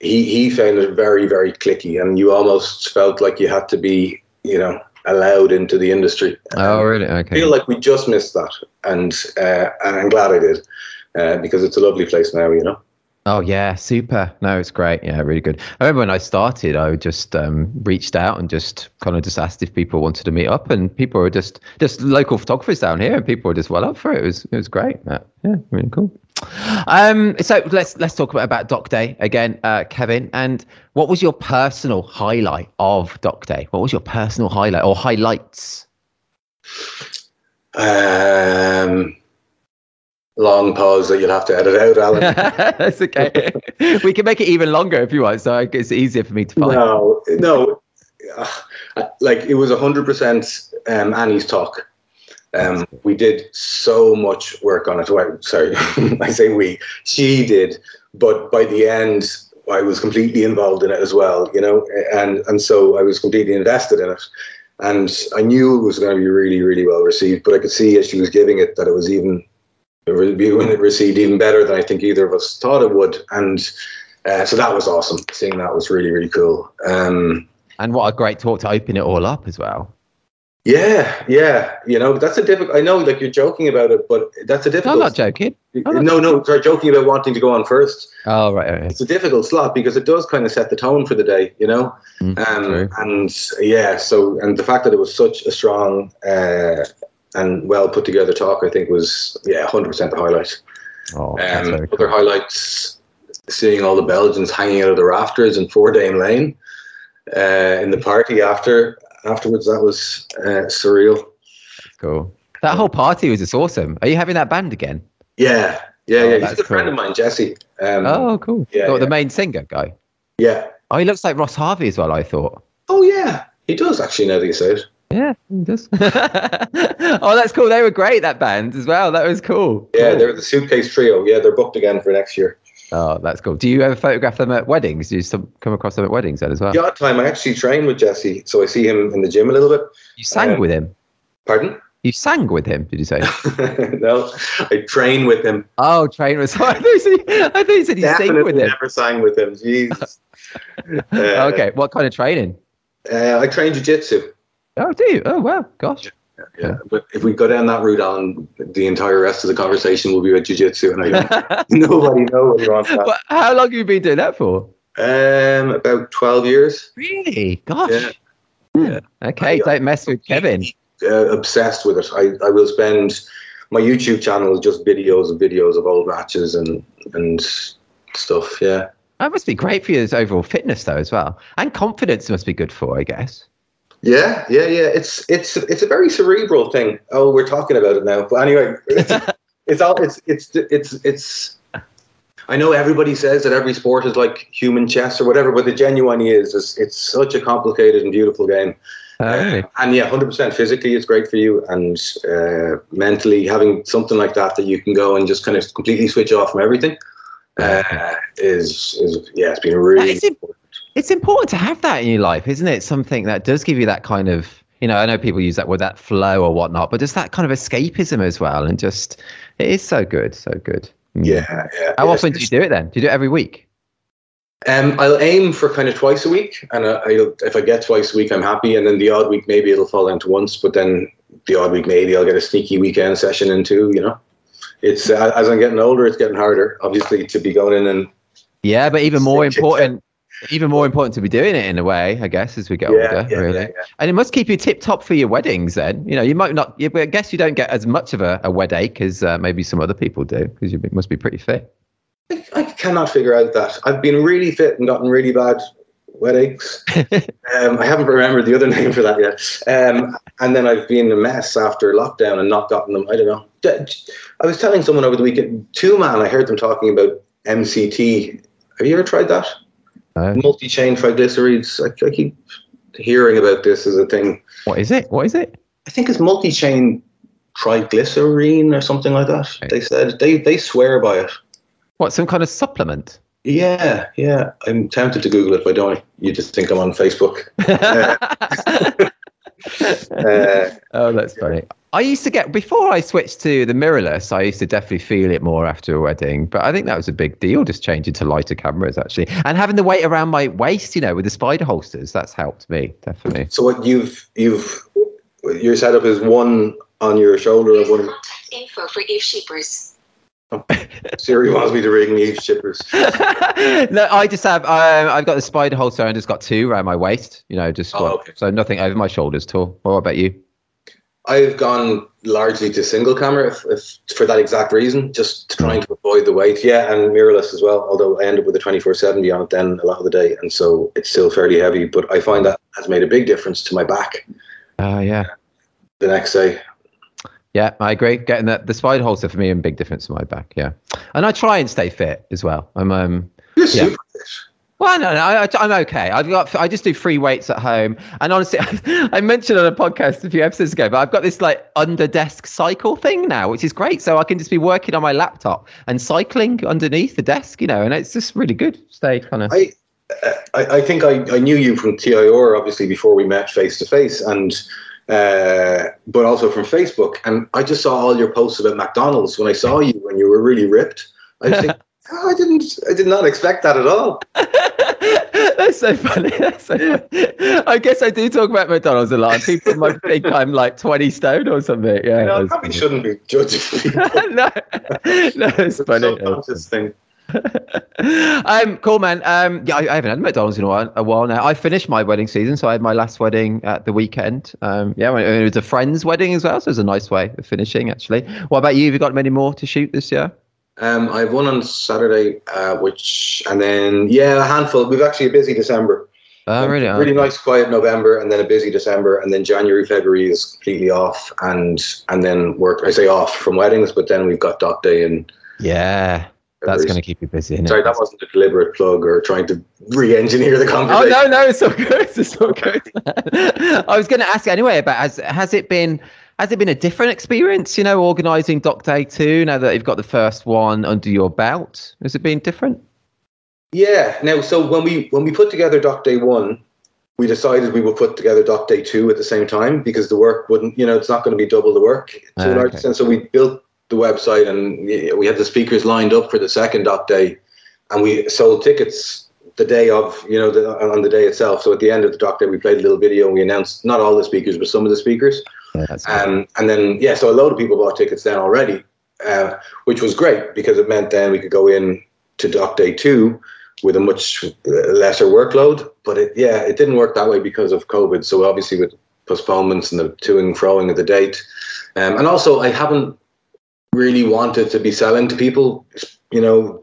he he found it very very clicky, and you almost felt like you had to be, you know, allowed into the industry. Oh, really? I Okay. feel like we just missed that, and uh, and I'm glad I did, uh, because it's a lovely place now, you know. Oh yeah, super. No, it's great. Yeah, really good. I remember when I started, I just um, reached out and just kind of just asked if people wanted to meet up, and people were just just local photographers down here, and people were just well up for it. It was it was great. Yeah, really cool. Um, so let's let's talk about, about Doc Day again, uh, Kevin. And what was your personal highlight of Doc Day? What was your personal highlight or highlights? Um, long pause that you'll have to edit out, Alan. [laughs] That's okay. we can make it even longer if you want, so it's easier for me to find. no, no, uh, like it was hundred percent um, Annie's talk. Um, we did so much work on it. Well, sorry, [laughs] I say we. She did, but by the end, I was completely involved in it as well. You know, and and so I was completely invested in it. And I knew it was going to be really, really well received. But I could see as she was giving it that it was even it would be received even better than I think either of us thought it would. And uh, so that was awesome. Seeing that was really, really cool. Um, And what a great talk to open it all up as well. yeah, yeah. You know, that's a difficult. I know, like you're joking about it, but that's a No, I'm difficult. not joking. I'm not no, no, sorry, joking about wanting to go on first. Oh, right. right, right. It's a difficult slot because it does kind of set the tone for the day, you know. Mm, Um, and yeah, so and the fact that it was such a strong uh, and well put together talk, I think was yeah, hundred percent the highlight. Oh, Um, very other cool. highlights: seeing all the Belgians hanging out of the rafters in Four Dame Lane uh, in the party after afterwards. That was uh, surreal. cool. That whole party was just awesome. Are you having that band again? Yeah, yeah, Oh, yeah. He's that's a good friend of mine, Jesse. Um, oh, cool. yeah, Oh, the yeah. main singer guy. yeah. Oh, he looks like Ross Harvey as well, I thought. Oh yeah, he does actually. Now that you say it. Yeah, he does. [laughs] oh, that's cool. They were great, that band as well. That was cool. Yeah, Cool. they're the suitcase trio. Yeah, they're booked again for next year. Oh, that's cool. Do you ever photograph them at weddings? Do you some, come across them at weddings then as well? The odd time I actually train with Jesse, so I see him in the gym a little bit. You sang Um, with him. Pardon? You sang with him, did you say? [laughs] no, I train with him. Oh, train with. [laughs] I thought you said, I thought you, said you sing with him. Never sang with him. Jesus. uh, okay, what kind of training? Uh, I train jiu-jitsu. Oh, do you? Oh, wow, gosh. Yeah, yeah, but if we go down that route on, the entire rest of the conversation will be about jiu-jitsu, and I don't, [laughs] [laughs] nobody knows what wants that. But how long have you been doing that for? Um, about twelve years. Really? Gosh. Yeah. Hmm. Okay, I- don't mess with Kevin. Uh, obsessed with it. I, I will spend my YouTube channel is just videos and videos of old matches and and stuff. Yeah. That must be great for your overall fitness, though, as well, and confidence must be good for, I guess. Yeah, yeah, yeah. It's it's it's a very cerebral thing. Oh, we're talking about it now. But anyway, it's, [laughs] it's all it's it's it's it's. I know everybody says that every sport is like human chess or whatever, but the genuine is is it's such a complicated and beautiful game. Really? And yeah, hundred percent physically, it's great for you, and uh, mentally having something like that that you can go and just kind of completely switch off from everything uh, is is yeah, it's been really. That is im- It's important to have that in your life, isn't it? Something that does give you that kind of, you know, I know people use that word, that flow or whatnot, but just that kind of escapism as well, and just it is so good, so good. Yeah, yeah. How yeah, often do you do it then? Do you do it every week? Um, I'll aim for kind of twice a week, and I, I'll, if I get twice a week, I'm happy. And then the odd week, maybe it'll fall down to once. But then the odd week, maybe I'll get a sneaky weekend session in too. You know, it's uh, as I'm getting older, it's getting harder, obviously, to be going in and Yeah, but even more important, even more important to be doing it in a way, I guess, as we get yeah, older, yeah, really. yeah. And it must keep you tip top for your weddings. Then you know you might not. I guess you don't get as much of a, a wed ache as uh, maybe some other people do because you must be pretty fit. I, I cannot figure out that. I've been really fit and gotten really bad weadaches. [laughs] um, I haven't remembered the other [laughs] name for that yet. Um, and then I've been a mess after lockdown and not gotten them. I don't know. I was telling someone over the weekend, two man. I heard them talking about MCT. Have you ever tried that? No. Multi-chain triglycerides. I, I keep hearing about this as a thing. What is it? What is it? I think it's multi-chain triglycerine or something like that. They said they they swear by it. What some kind of supplement? Yeah, yeah. I'm tempted to Google it, but I don't. You just think I'm on Facebook. [laughs] [laughs] Uh, oh, that's funny. I used to get before I switched to the mirrorless. I used to definitely feel it more after a wedding, but I think that was a big deal. Just changing to lighter cameras actually, and having the weight around my waist, you know, with the spider holsters. That's helped me definitely. so what you've you've your setup is one on your shoulder and one. Info for Eve Shippers. Siri wants me to ring Eve shippers. [laughs] no, I just have. Um, I've got the spider holster and just got two around my waist. You know, just Oh, got- okay. so nothing over my shoulders at all. What about you? I've gone largely to single camera if, if, for that exact reason, just trying to avoid the weight. Yeah, and mirrorless as well. Although I end up with a twenty four seventy on it then a lot of the day, and so it's still fairly heavy. But I find that has made a big difference to my back Oh yeah, the next day. yeah, I agree. Getting that the spider holster for me a big difference to my back. Yeah, and I try and stay fit as well. I'm um. You're Yeah. super fit. Well, no, no, I, I'm okay. I've got, I just do free weights at home, and honestly, [laughs] I mentioned on a podcast a few episodes ago, but I've got this like under desk cycle thing now, which is great. So I can just be working on my laptop and cycling underneath the desk, you know, and it's just really good. Stay kind of. I, I, I think I, I knew you from TIR obviously before we met face to face, and uh, but also from Facebook. And I just saw all your posts about McDonald's when I saw you when you were really ripped. I [laughs] think oh, I didn't, I did not expect that at all. [laughs] That's so funny. [laughs] That's so funny. I guess I do talk about McDonald's a lot. People might [laughs] think I'm like 20 stone or something. Yeah. You know, I probably funny. shouldn't be judging people. no, no, it's It's funny. subconscious thing. um, cool, man. Um, yeah, I, I haven't had McDonald's in a while, a while now. I finished my wedding season, so I had my last wedding at the weekend. Um, yeah, it was a friend's wedding as well, so it was a nice way of finishing. Actually, what about you? Have you got many more to shoot this year? Um, I have one on Saturday, uh, which, and then yeah, a handful. We've actually a busy December. Oh, really? Oh, really nice, quiet November, and then a busy December, and then January, February is completely off, and and then work. I say off from weddings, but then we've got Doc Day and. Yeah, that's going to keep you busy. Sorry, it? that wasn't a deliberate plug or trying to re-engineer the Oh no, no, it's all good. [laughs] It's all good. [laughs] I was going to ask anyway about has has it been has it been a different experience? You know, organising Doc Day two now that you've got the first one under your belt. Has it been different? Yeah. Now, so when we when we put together Doc Day One, we decided we would put together Doc Day 2 at the same time because the work wouldn't, you know, it's not going to be double the work to Ah, a large extent. So we built the website and we had the speakers lined up for the second Doc Day and we sold tickets the day of, you know, the, on the day itself. So at the end of the Doc Day, we played a little video and we announced not all the speakers, but some of the speakers. Um, and then, yeah, so a load of people bought tickets then already, uh, which was great because it meant then we could go in to Doc Day 2 with a much lesser workload. But it, yeah, it didn't work that way because of COVID. So obviously with postponements and the to and froing of the date. Um, and also, I haven't really wanted to be selling to people, you know.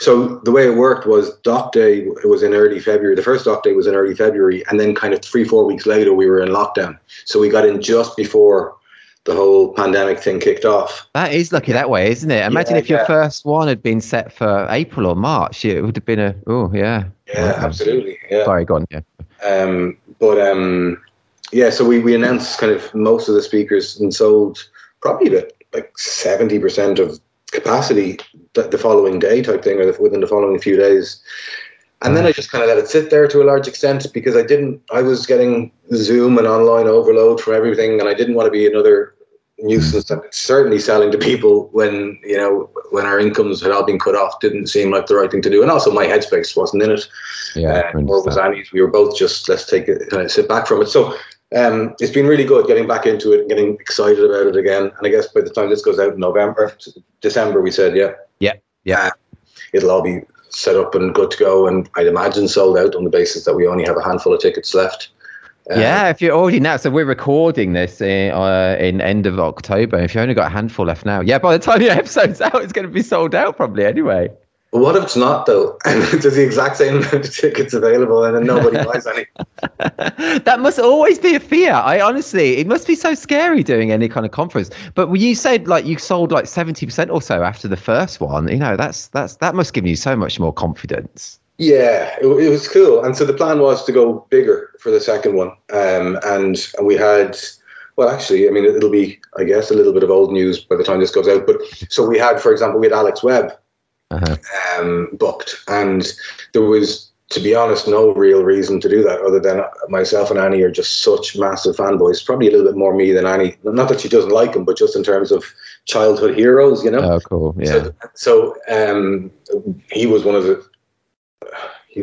So the way it worked was Doc Day it was in early February. The first Doc Day was in early February, and then kind of three, four weeks later, we were in lockdown. So we got in just before the whole pandemic thing kicked off. That is lucky that way, isn't it? Imagine Yeah, if your yeah. first one had been set for April or March. It would have been a oh yeah. Yeah, absolutely. Yeah. Sorry, go on. Yeah. Um, but um, yeah, so we, we announced kind of most of the speakers and sold probably about like seventy percent of capacity the, following day type thing, or the, within the following few days. And then I just kind of let it sit there to a large extent because I didn't. I was getting Zoom and online overload from everything, and I didn't want to be another nuisance. And certainly selling to people when you know when our incomes had all been cut off didn't seem like the right thing to do. And also my headspace wasn't in it Yeah. Uh, or was. Annie's. We were both just let's take it, kind of sit back from it. So um, it's been really good getting back into it and getting excited about it again. And I guess by the time this goes out in November, December, we said, yeah, Yeah, yeah. uh, it'll all be set up and good to go. And I'd imagine sold out on the basis that we only have a handful of tickets left. Uh, yeah, if you're already now, so we're recording this in, uh, in end of October. If you only got a handful left now, yeah, by the time your [laughs] episode's out, it's going to be sold out probably anyway. But what if it's not though? [laughs] And there's the exact same amount of tickets available, and then nobody buys any. [laughs] that must always be a fear. I honestly, it must be so scary doing any kind of conference. But when you said like you sold like seventy percent or so after the first one, you know, that's that's that must give you so much more confidence. Yeah, it, it was cool. And so the plan was to go bigger for the second one. Um, and, and we had, well, actually, I mean, it'll be, I guess, a little bit of old news by the time this goes out. But so we had, for example, we had Alex Webb Uh-huh. um, booked. And there was, to be honest, no real reason to do that other than myself and Annie are just such massive fanboys. Probably a little bit more me than Annie. Not that she doesn't like him, but just in terms of childhood heroes, you know? Oh, cool. Yeah. So, so um, he was one of the. He,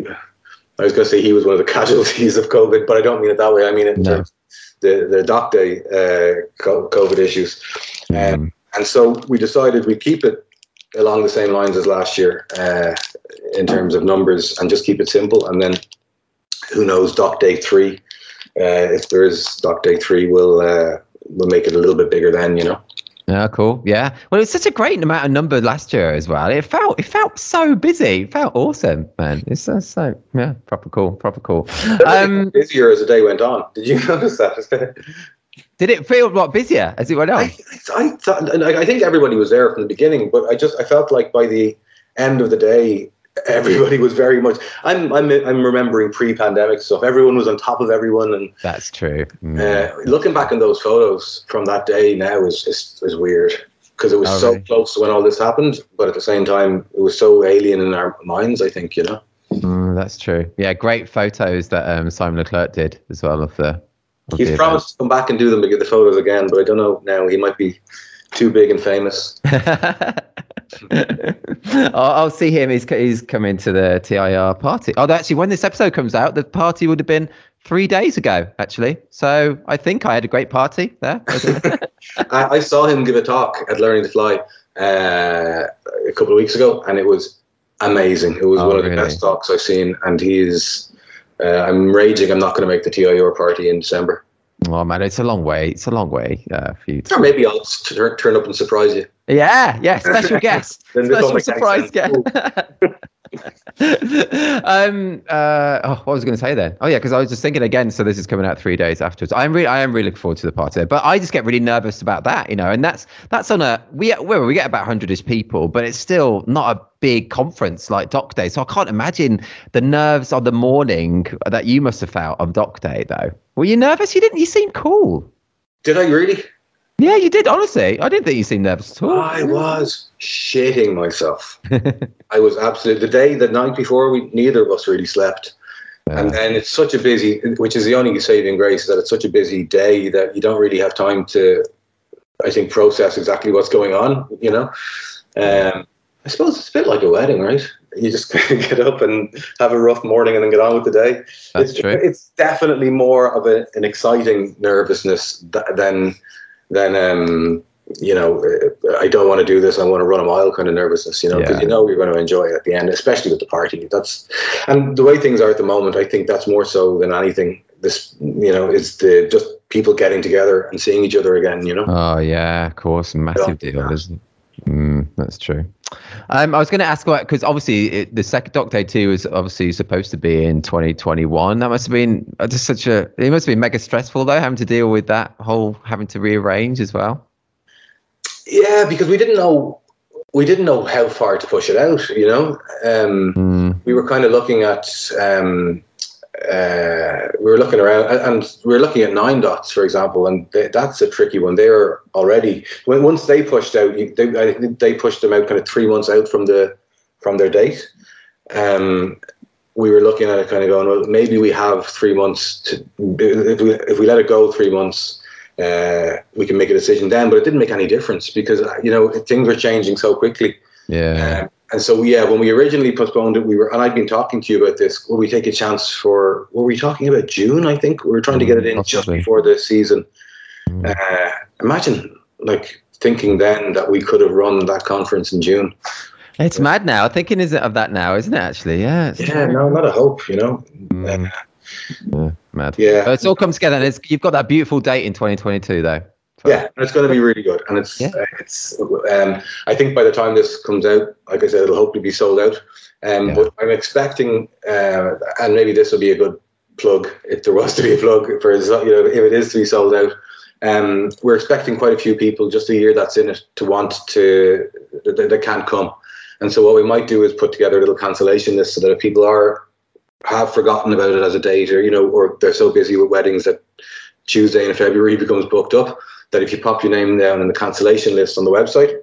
I was going to say he was one of the [laughs] casualties of COVID, but I don't mean it that way. I mean it in No. terms of the the doc day uh, COVID issues. Um, Mm. and so we decided we'd keep it along the same lines as last year uh, in terms of numbers and just keep it simple. And then who knows, Doc Day three. Uh, if there is Doc Day three, we'll uh, we'll make it a little bit bigger then. You know. Yeah, cool. Yeah. Well, it's such a great amount of number last year as well. It felt it felt so busy. It felt awesome, man. It's so, so yeah, proper cool, proper cool. [laughs] Um, busier as the day went on. Did you [laughs] notice that? [laughs] did it feel a lot busier as it went on? I, I thought, I think everybody was there from the beginning, but I just I felt like by the end of the day, everybody was very much. I'm I'm I'm remembering pre-pandemic stuff. Everyone was on top of everyone, and That's true. Mm. uh, looking back on those photos from that day now is is, is weird because it was Oh, so really? close to when all this happened, but at the same time, it was so alien in our minds. I think you know. Mm, that's true. Yeah, great photos that um, Simon Leclerc did as well of the. Of He's promised to come back and do them to get the photos again, but I don't know now. He might be too big and famous. [laughs] I'll, I'll see him. He's he's coming to the TIR party. Oh, actually, when this episode comes out, the party would have been three days ago. Actually, so I think I had a great party there. I, [laughs] I saw him give a talk at Learning to Fly uh, a couple of weeks ago, and it was amazing. It was Oh, one of the best talks I've seen, and he's. Uh, I'm raging. I'm not going to make the TIR party in December, oh man, it's a long way. It's a long way uh, for you. To... or maybe I'll s- turn, up and surprise you. Yeah, yeah, special [laughs] guest, Then this all special surprise guest. [laughs] [laughs] um, uh, oh, what was I going to say then? Oh yeah, because I was just thinking again. So this is coming out three days afterwards. I'm really, I am really looking forward to the party, but I just get really nervous about that, you know. And that's that's on a we we get about hundred-ish people, but it's still not a big conference like Doc Day. So I can't imagine the nerves on the morning that you must have felt on Doc Day, though. Were you nervous? You didn't. You seemed cool. Did I really? Yeah, you did. Honestly, I didn't think you seemed nervous at all. I was shitting myself. [laughs] I was absolutely the day, the night before, we neither of us really slept. And then it's such a busy, which is the only saving grace, is that it's such a busy day that you don't really have time to, I think, process exactly what's going on. You know, um, I suppose it's a bit like a wedding, right? You just [laughs] get up and have a rough morning and then get on with the day. That's it's, true. It's definitely more of a, an exciting nervousness th- than than um, you know. uh, I don't want to do this. I want to run a mile kind of nervousness. You know, because Yeah. you know you're going to enjoy it at the end, especially with the party. That's and the way things are at the moment. I think that's more so than anything. This you know is the just people getting together and seeing each other again. You know. Oh yeah, of course, massive Yeah. deal, isn't it? Mm, that's true. Um, I was going to ask about because obviously it, the second Doc Day Two was obviously supposed to be in 2021. That must have been uh, just such a. It must have been mega stressful though, having to deal with that whole having to rearrange as well. Yeah, because we didn't know we didn't know how far to push it out. You know, um, Mm, we were kind of looking at um, uh, we were looking around and we were looking at nine dots, for example, and th- that's a tricky one. They are already when once they pushed out, you- they, I think they pushed them out kind of three months out from the from their date. Um, we were looking at it, kind of going, well, maybe we have three months to if we if we let it go three months. Uh, we can make a decision then, but it didn't make any difference because you know things were changing so quickly. yeah. Um, and so, yeah, when we originally postponed it, we were, and I've been talking to you about this. Will we take a chance for? Were we talking about June? I think we were trying to get it in just before the season. Mm. Uh, imagine, like, thinking then that we could have run that conference in June. It's mad now. Thinking is of that now, isn't it? Actually, yeah. It's Yeah, no, not a hope, you know. Mm. Uh, yeah, mad. yeah, But it's all come together. And it's, you've got that beautiful date in 2022 though. Yeah, and it's going to be really good. And it's, Yeah. uh, it's. Um, I think by the time this comes out, like I said, it'll hopefully be sold out. Um, Yeah. But I'm expecting, uh, and maybe this will be a good plug if there was to be a plug for you know if it is to be sold out. Um, we're expecting quite a few people just a year that's in it to want to that, that can't come, and so what we might do is put together a little cancellation list so that if people are have forgotten about it as a date or you know or they're so busy with weddings that Tuesday in February becomes booked up that if you pop your name down in the cancellation list on the website,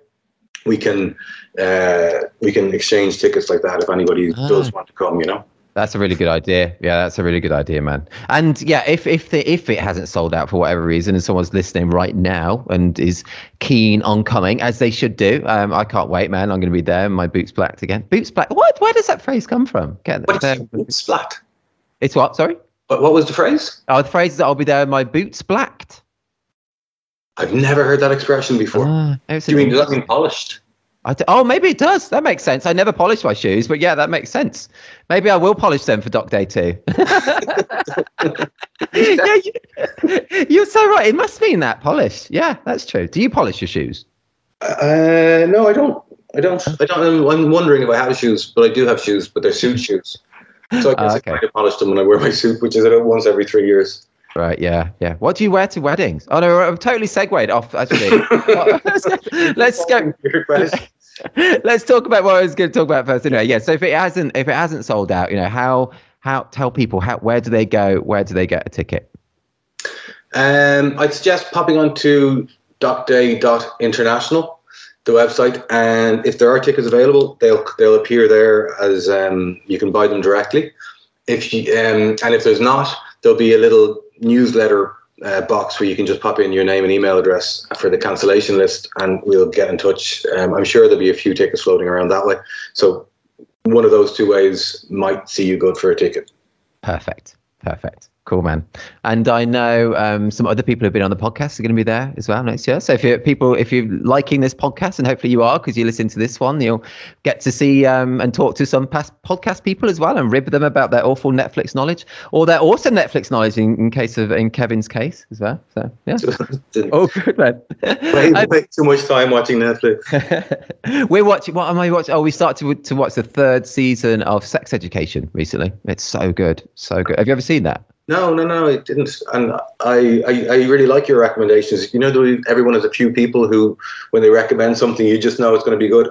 we can uh, we can exchange tickets like that if anybody Ah. does want to come. You know. That's a really good idea. Yeah, that's a really good idea, man. And yeah, if if the if it hasn't sold out for whatever reason, and someone's listening right now and is keen on coming, as they should do, um, I can't wait, man. I'm going to be there. My boots blacked again. Boots black. What? Where does that phrase come from? Get What there. it's flat? It's what? Sorry. But what was the phrase? Oh, the phrase is that I'll be there. My boots blacked. I've never heard that expression before. Ah, it's Do you mean does that mean polished? Oh, maybe it does. That makes sense. I never polish my shoes, but yeah, that makes sense. Maybe I will polish them for Doc Day too. [laughs] [laughs] yeah, you, you're so right. It must mean that polish. Yeah, that's true. Do you polish your shoes? Uh, no, I don't. I don't. I don't. I'm, I'm wondering if I have shoes, but I do have shoes, but they're suit shoes. So I Ah, guess okay. I kind of polish them when I wear my suit, which is about once every three years. Right. Yeah. Yeah. What do you wear to weddings? Oh no, I'm totally segued off. Actually, [laughs] [laughs] let's go. [laughs] Let's talk about what I was going to talk about first. Anyway, yeah. So if it hasn't, if it hasn't sold out, you know, how how tell people how where do they go? Where do they get a ticket? Um, I'd suggest popping on to docday.international, the website, and if there are tickets available, they'll they'll appear there as um, you can buy them directly. If you um, and if there's not, there'll be a little newsletter uh, box where you can just pop in your name and email address for the cancellation list, and we'll get in touch. Um, I'm sure there'll be a few tickets floating around that way. So one of those two ways might see you good for a ticket. Perfect. Perfect. Cool, man. And I know um, some other people who've been on the podcast are going to be there as well next year. So if you're people, if you're liking this podcast, and hopefully you are, because you listen to this one, you'll get to see um, and talk to some past podcast people as well, and rib them about their awful Netflix knowledge or their awesome Netflix knowledge in, in case of in Kevin's case as well. So yeah. [laughs] Oh, good man. way, And- [laughs] too much time watching Netflix. [laughs] We're watching. What am I watching? Oh, we started to, to watch the third season of Sex Education recently. It's so good, so good. Have you ever seen that? No, no, no, it didn't. And I, I, I really like your recommendations. You know, everyone has a few people who, when they recommend something, you just know it's going to be good.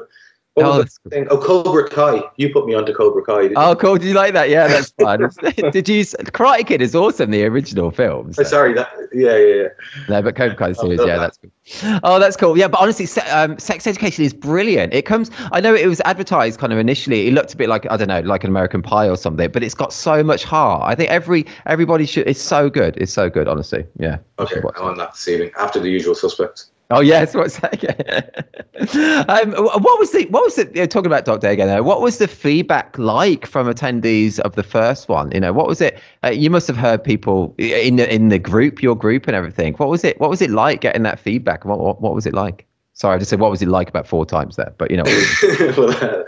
What Oh, was the thing? Oh, Cobra Kai. You put me onto Cobra Kai. Oh, cool. Did you like that? Yeah, that's [laughs] fun. [laughs] Did you? Karate Kid is awesome. The original film. Oh, sorry. That, yeah, yeah, yeah. No, but Cobra Kai Oh, series, yeah, that. that's good. Oh, that's cool. Yeah, but honestly, se- um, sex education is brilliant. It comes. I know it was advertised kind of initially. It looked a bit like I don't know, like an American Pie or something, but it's got so much heart. I think every everybody should. It's so good. It's so good. Honestly, yeah. Okay, I'm on that this evening after the usual suspects. Oh yes, what's that? Um, what was the what was it? Talking about Doc Day again, though, what was the feedback like from attendees of the first one? You know, what was it? Uh, you must have heard people in the in the group, your group, and everything. What was it? What was it like getting that feedback? What what, what was it like? Sorry, I just said what was it like about four times there, but you know, [laughs] uh,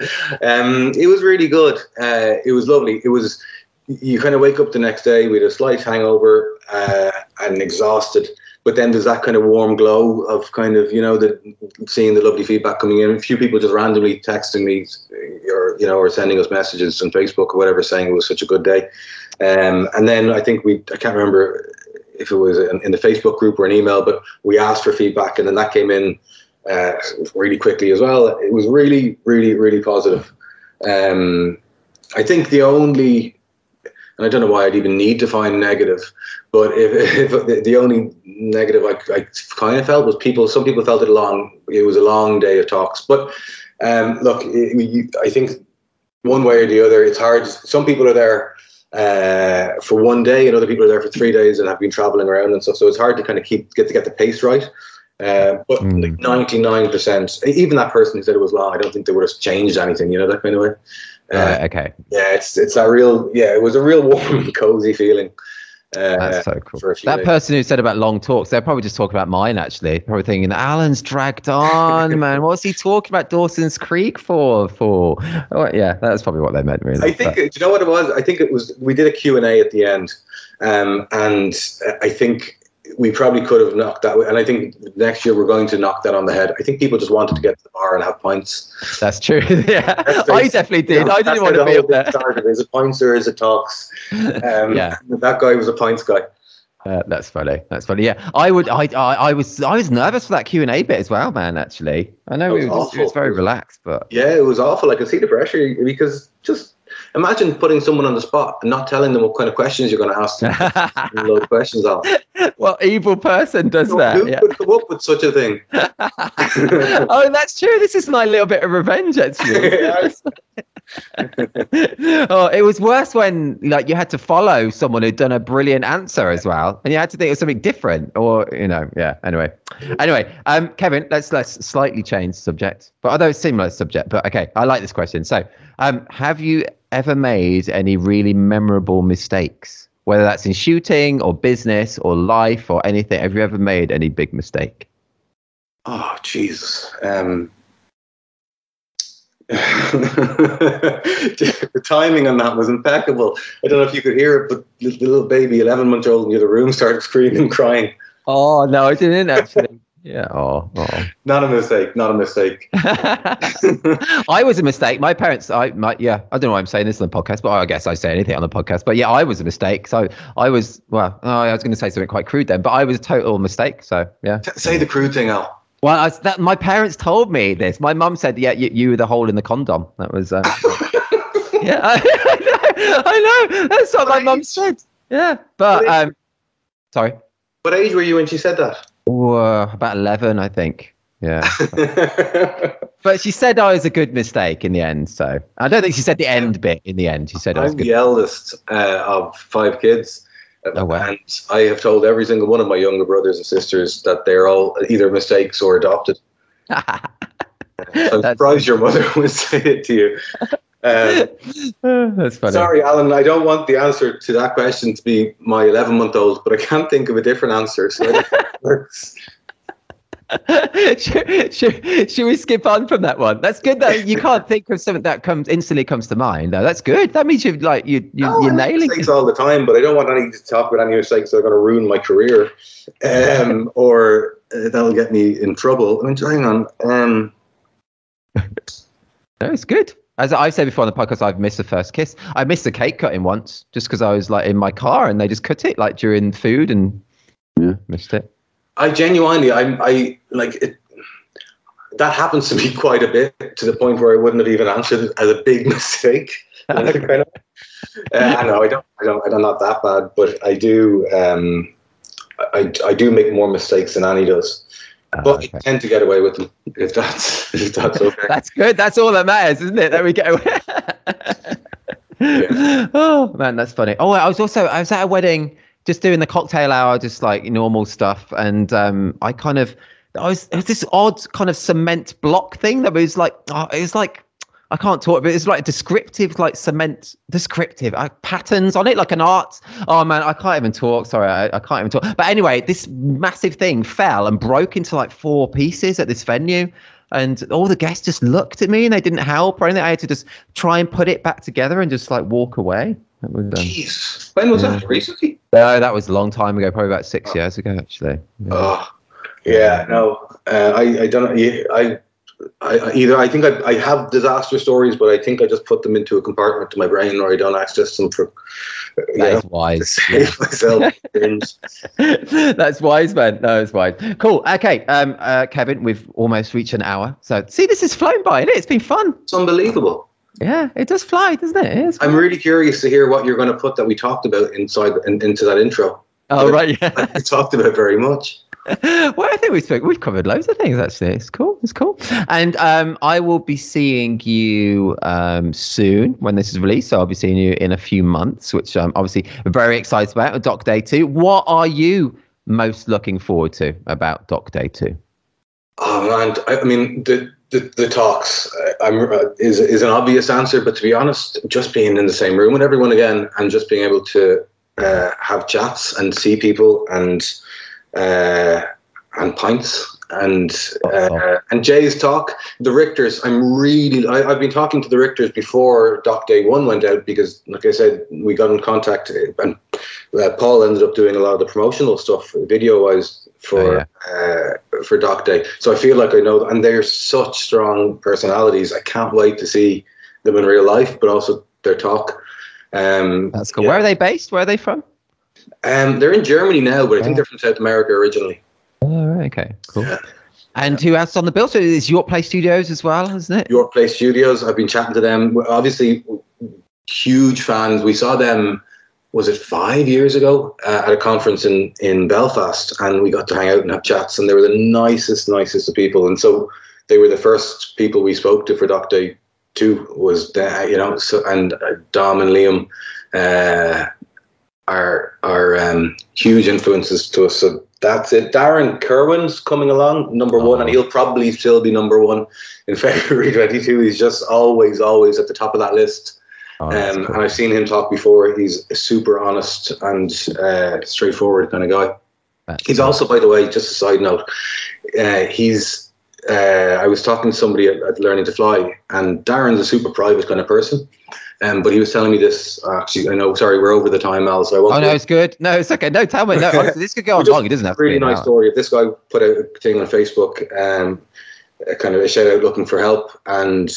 um, it was really good. Uh, it was lovely. It was. You kind of wake up the next day with a slight hangover uh, and exhausted, but then there's that kind of warm glow of kind of you know the seeing the lovely feedback coming in. A few people just randomly texting me, or you know, or sending us messages on Facebook or whatever, saying it was such a good day. Um, and then I think we I can't remember if it was in, in the Facebook group or an email, but we asked for feedback, and then that came in uh, really quickly as well. It was really, really, really positive. Um, I think the only, and I don't know why I'd even need to find negative, but if, [laughs] if the, only negative I, I kind of felt was people. Some people felt it long. It was a long day of talks, but um, look, it, I think one way or the other, it's hard. Some people are there uh, for one day, and other people are there for three days and have been traveling around and stuff. So it's hard to kind of keep get to get the pace right. Uh, but Mm. like ninety nine percent, even that person who said it was long, I don't think they would have changed anything. You know that kind of way. Uh, Right, okay, yeah, it's it's a real yeah. It was a real [laughs] warm, and cozy feeling. Uh, that's so cool. for a few That days. person who said about long talks, they're probably just talking about mine. Actually, probably thinking Alan's dragged on, man. [laughs] What's he talking about Dawson's Creek for? For oh, yeah, that's probably what they meant, really. I think. but- Do you know what it was? I think it was. We did a Q and A at the end, um, and I think we probably could have knocked that. And I think next year we're going to knock that on the head. I think people just wanted to get to the bar and have pints. That's true. [laughs] yeah, That's I definitely did. I didn't want to be up there. Started. Is it pints or is it talks? [laughs] Um, Yeah. that guy was a pints guy. Uh, that's funny. That's funny. Yeah, I would. I, I. I was. I was nervous for that Q and A bit as well, man. Actually, I know it was was, it was very relaxed, but Yeah, it was awful. I could see the pressure because just imagine putting someone on the spot and not telling them what kind of questions you're going to ask them. [laughs] of questions on. what evil person does that? who Yeah. could come up with such a thing? [laughs] [laughs] oh, that's true. This is my little bit of revenge, actually. oh, it was worse when like you had to follow someone who'd done a brilliant answer as well, and you had to think of something different, or you know, yeah. Anyway, anyway, um, Kevin, let's let's slightly change subject, but although it's similar subject, but okay, I like this question. So, um, have you ever made any really memorable mistakes, whether that's in shooting or business or life or anything? Have you ever made any big mistake? Oh, Jesus. Um, [laughs] the timing on that was impeccable. I don't know if you could hear it, but the little baby, 11 month old in the other room, started screaming, crying. Oh no, I didn't actually. Yeah. Oh. oh. Not a mistake, not a mistake. [laughs] [laughs] I was a mistake. My parents, I, my, yeah, I don't know why I'm saying this on the podcast, but I guess I say anything on the podcast. But yeah, I was a mistake. So I was, well, oh, I was going to say something quite crude then, but I was a total mistake. So yeah. T- Say the crude thing, out. Well, I, that my parents told me this. My mum said, "Yeah, you, you were the hole in the condom." That was, um, [laughs] yeah, I, know, I know. That's what my mum said. Yeah, but um, sorry, What age were you when she said that? Uh, about eleven, I think. Yeah. [laughs] But she said I was a good mistake in the end. So I don't think she said the end bit in the end. She said I was I'm good. the eldest uh, of five kids. Oh, wow. And I have told every single one of my younger brothers and sisters that they're all either mistakes or adopted. [laughs] So I'm surprised your mother [laughs] would say it to you. Um, [laughs] That's funny. sorry, Alan, I don't want the answer to that question to be my 11 month old, but I can't think of a different answer. So I don't think it works. [laughs] [laughs] should, should, should we skip on from that one? That's good that you can't think of something that comes instantly comes to mind. though. That's good. That means you like you you No, you're nailing mistakes it. all the time, but I don't want any to talk about any mistakes that are going to ruin my career um, or uh, that'll get me in trouble. I mean, hang on. Um, No, it's good. As I've said before on the podcast, I've missed the first kiss. I missed the cake cutting once just because I was like in my car and they just cut it like during food and yeah, missed it. I genuinely, I, I like it. that happens to me [laughs] quite a bit to the point where I wouldn't have even answered it as a big [laughs] mistake. kind [laughs] of, uh, I know I don't, I don't, I'm not that bad, but I do, um, I, I do make more mistakes than Annie does. Oh, but okay. Tend to get away with them if that's [laughs] if that's okay. [laughs] That's good. That's all that matters, isn't it? There we go. [laughs] Oh man, that's funny. Oh, I was also I was at a wedding, just doing the cocktail hour, just like normal stuff, and um, I kind of I was it was this odd kind of cement block thing that was like oh, it was like I can't talk, but it's like descriptive, like cement descriptive uh, patterns on it, like an art. Oh man, I can't even talk. Sorry, I, I can't even talk. But anyway, this massive thing fell and broke into like four pieces at this venue. And all the guests just looked at me and they didn't help or anything. I had to just try and put it back together and just like walk away. That was, um, Jeez, when was that? Recently? no, that was a long time ago, probably about six years ago, actually. Yeah. Oh, yeah. No, uh, I I don't. yeah, I. I, I- either I think I, I have disaster stories, but I think I just put them into a compartment to my brain, or I don't access them for That is to wise. myself. [laughs] That's wise, man. No, it's wise. Cool. Okay, um, uh, Kevin, we've almost reached an hour. So, see, this has flown by, isn't it? It's been fun. It's unbelievable. Yeah, it does fly, doesn't it? It's I'm really curious to hear what you're going to put that we talked about inside in, into that intro. oh, right. Yeah. [laughs] I talked about very much. [laughs] well, I think we spoke, we've covered loads of things actually. It's cool. It's cool. And um, I will be seeing you um, soon when this is released. So I'll be seeing you in a few months, which I'm obviously very excited about. Doc Day Two. What are you most looking forward to about Doc Day Two? Oh man, I, I mean the the, the talks uh, I'm, uh, is is an obvious answer, but to be honest, just being in the same room with everyone again and just being able to uh, have chats and see people and uh, and pints and uh, and Jay's talk, the Richters. I'm really I, I've been talking to the Richters before Doc Day One went out because, like I said, we got in contact and uh, Paul ended up doing a lot of the promotional stuff, video wise, for uh, for Doc Day. So I feel like I know, and they're such strong personalities. I can't wait to see them in real life, but also their talk. Um, That's cool. yeah. Where are they based? Where are they from? Um, they're in Germany now, but I think they're from South America originally. Oh, right, okay, cool. Yeah. And who else on the bill? So it's York Place Studios as well, isn't it? York Place Studios. I've been chatting to them. We're Obviously, huge fans. We saw them. Was it five years ago uh, at a conference in in Belfast, and we got to hang out and have chats. And they were the nicest, nicest of people. And so they were the first people we spoke to for Doc Day Two. Was that you know? So and uh, Dom and Liam uh, are are um, huge influences to us. So that's it. Darren Kerwin's coming along, number one, and he'll probably still be number one in [laughs] February 22. He's just always, always at the top of that list. Oh, Um, cool. and I've seen him talk before. He's a super honest and uh, straightforward kind of guy. That's He's cool. also, by the way, just a side note, uh, he's. Uh, I was talking to somebody at, at Learning to Fly, and Darren's a super private kind of person. Um, but he was telling me this. Actually, I know. Sorry, we're over the time, Al. So I won't. Oh no, it's good. No, it's okay. No, tell me. No, [laughs] honestly, this could go on long. It doesn't have to really be nice story. This guy put a thing on Facebook, um, kind of a shout out looking for help, and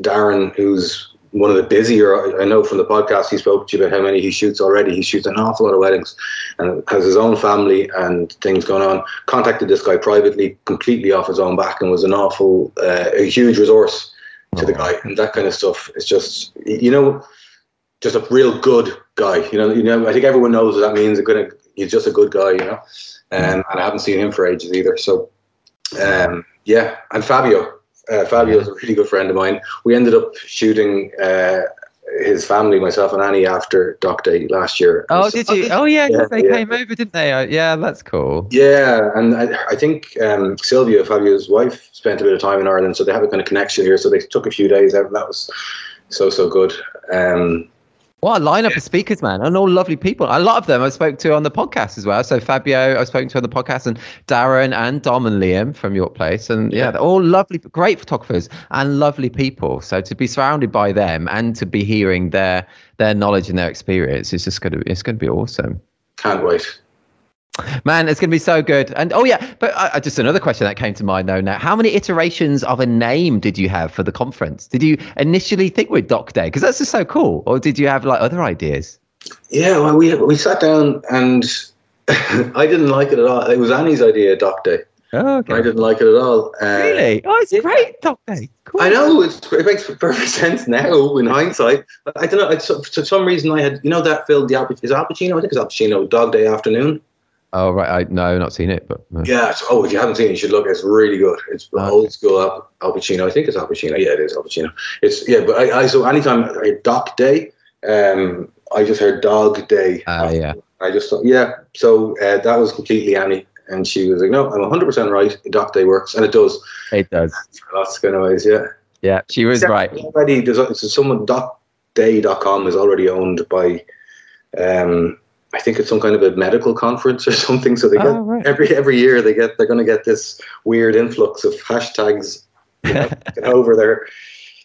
Darren, who's one of the busier, I know from the podcast he spoke to you about how many he shoots already. He shoots an awful lot of weddings, and has his own family and things going on. Contacted this guy privately, completely off his own back, and was an awful, uh, a huge resource to the Oh. guy. And that kind of stuff is just, you know, just a real good guy. You know, you know. I think everyone knows what that means. A good, he's just a good guy. You know, um, and I haven't seen him for ages either. So, um, yeah. And Fabio, uh, Fabio is a really good friend of mine. We ended up shooting uh, his family, myself and Annie, after Doc Day last year. Oh, So- did you? Oh, yeah, 'cause Yeah, they yeah. came over, didn't they? Uh, yeah, that's cool. Yeah, and I, I think um, Sylvia, Fabio's wife, spent a bit of time in Ireland, so they have a kind of connection here. So they took a few days out, and that was so so good. Um, What a lineup of speakers, man, and all lovely people. A lot of them I spoke to on the podcast as well. So Fabio, I spoke to on the podcast, and Darren and Dom and Liam from York Place, and yeah, they're all lovely, great photographers and lovely people. So to be surrounded by them and to be hearing their their knowledge and their experience is just gonna it's gonna be awesome. can't wait. Man, it's going to be so good. And oh yeah, but uh, just another question that came to mind though. Now, how many iterations of a name did you have for the conference? Did you initially think with Doc Day because that's just so cool, or did you have like other ideas? Yeah, well, we we sat down and [laughs] I didn't like it at all. It was Annie's idea, Doc Day. Oh, okay. I didn't like it at all. Uh, Really? Oh, it's yeah. great, Dog Day. Cool. I know it's, it makes perfect [laughs] sense now in hindsight. But I don't know. It's, for some reason, I had you know that film, the Al, is Al Pacino? I think it's Al Pacino, Dog Day Afternoon. Oh, right. I no, not seen it, but uh, Yeah. Oh, if you haven't seen it, you should look. It's really good. It's Okay. old school Al, Al Pacino. I think it's Al Pacino. Yeah, it is Al Pacino. It's yeah. But I, I so anytime I heard Doc Day, um, I just heard Dog Day. Ah, yeah. I just thought, yeah. So uh, that was completely Annie, and she was like, "No, I'm 100 percent right. Doc Day works, and it does." it does. That's kind of ways, yeah. Yeah, she was Except right. Already, there's so someone docday.com is already owned by, um, I think it's some kind of a medical conference or [laughs] something. So they get Oh, right. every every year they get they're going to get this weird influx of hashtags you know, [laughs] over their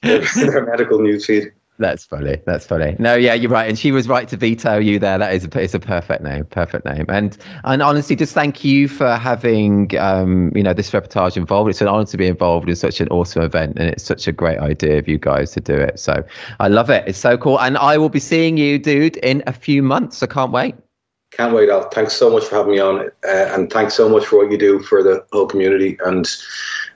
their, their medical newsfeed. That's funny. That's funny. No, yeah, you're right, and she was right to veto you there. That is a it's a perfect name, perfect name. And and honestly, just thank you for having um you know this reportage involved. It's an honor to be involved in such an awesome event, and it's such a great idea of you guys to do it. So I love it. It's so cool, and I will be seeing you, dude, in a few months. I can't wait. Can't wait, Al. Thanks so much for having me on, uh, and thanks so much for what you do for the whole community and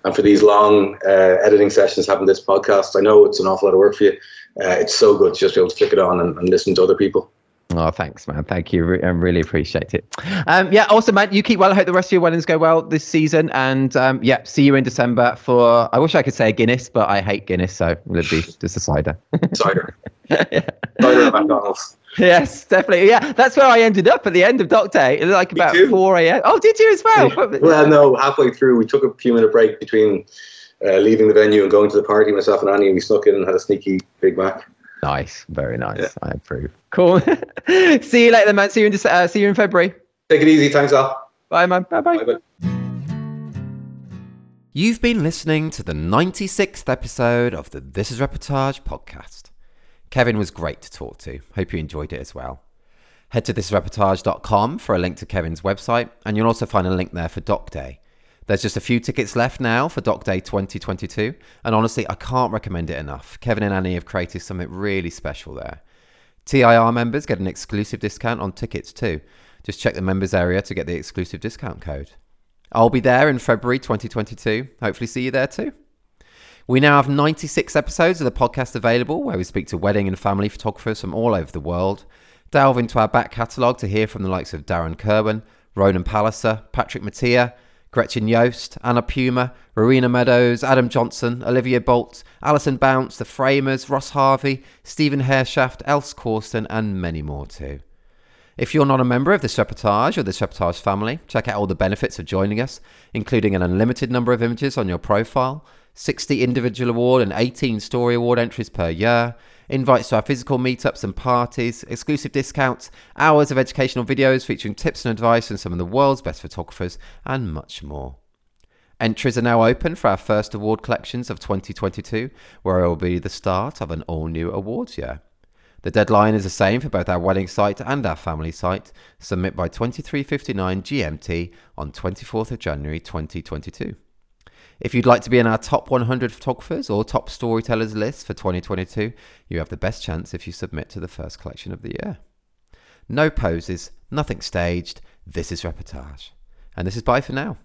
and for these long uh, editing sessions, having this podcast. I know it's an awful lot of work for you. Uh, it's so good to just be able to click it on and, and listen to other people. Oh, thanks, man. Thank you. I really appreciate it. Um, yeah, also, man, you keep well. I hope the rest of your weddings go well this season. And um, yeah, see you in December for, I wish I could say Guinness, but I hate Guinness. So it'll be just a cider. [laughs] Cider, cider at McDonald's. yes, definitely. Yeah, that's where I ended up at the end of Doc Day. It was like about too. 4 a.m. Oh, did you as well? Well, no, halfway through, we took a few minute break between uh, leaving the venue and going to the party. Myself and Annie, and we snuck in and had a sneaky Big Mac. Nice. Very nice. Yeah. I approve. Cool. [laughs] see you later, man. See you in, Dece- uh, see you in February. Take it easy. Thanks, Al. Bye, man. Bye-bye. Bye-bye. You've been listening to the 96th episode of the This Is Reportage podcast. Kevin was great to talk to. Hope you enjoyed it as well. Head to thisisreportage.com for a link to Kevin's website, and you'll also find a link there for Doc Day. There's just a few tickets left now for Doc Day 2022, and honestly, I can't recommend it enough. Kevin and Annie have created something really special there. TIR members get an exclusive discount on tickets too. Just check the members area to get the exclusive discount code. I'll be there in February 2022. Hopefully, see you there too. We now have 96 episodes of the podcast available where we speak to wedding and family photographers from all over the world. Delve into our back catalogue to hear from the likes of Darren Kerwin, Ronan Palliser, Patrick Mattia, Gretchen Yost, Anna Puma, Rowena Meadows, Adam Johnson, Olivia Bolt, Alison Bounce, The Framers, Ross Harvey, Stephen Hareshaft, Else Corsten, and many more too. If you're not a member of this reportage or this reportage family, check out all the benefits of joining us, including an unlimited number of images on your profile, 60 individual award and 18 story award entries per year, invites to our physical meetups and parties, exclusive discounts, hours of educational videos featuring tips and advice from some of the world's best photographers, and much more. Entries are now open for our first award collections of 2022, where it will be the start of an all new awards year. The deadline is the same for both our wedding site and our family site. Submit by 23:59 GMT on 24th of January 2022. If you'd like to be in our top 100 photographers or top storytellers list for 2022, you have the best chance if you submit to the first collection of the year. No poses, nothing staged. This is reportage. And this is bye for now.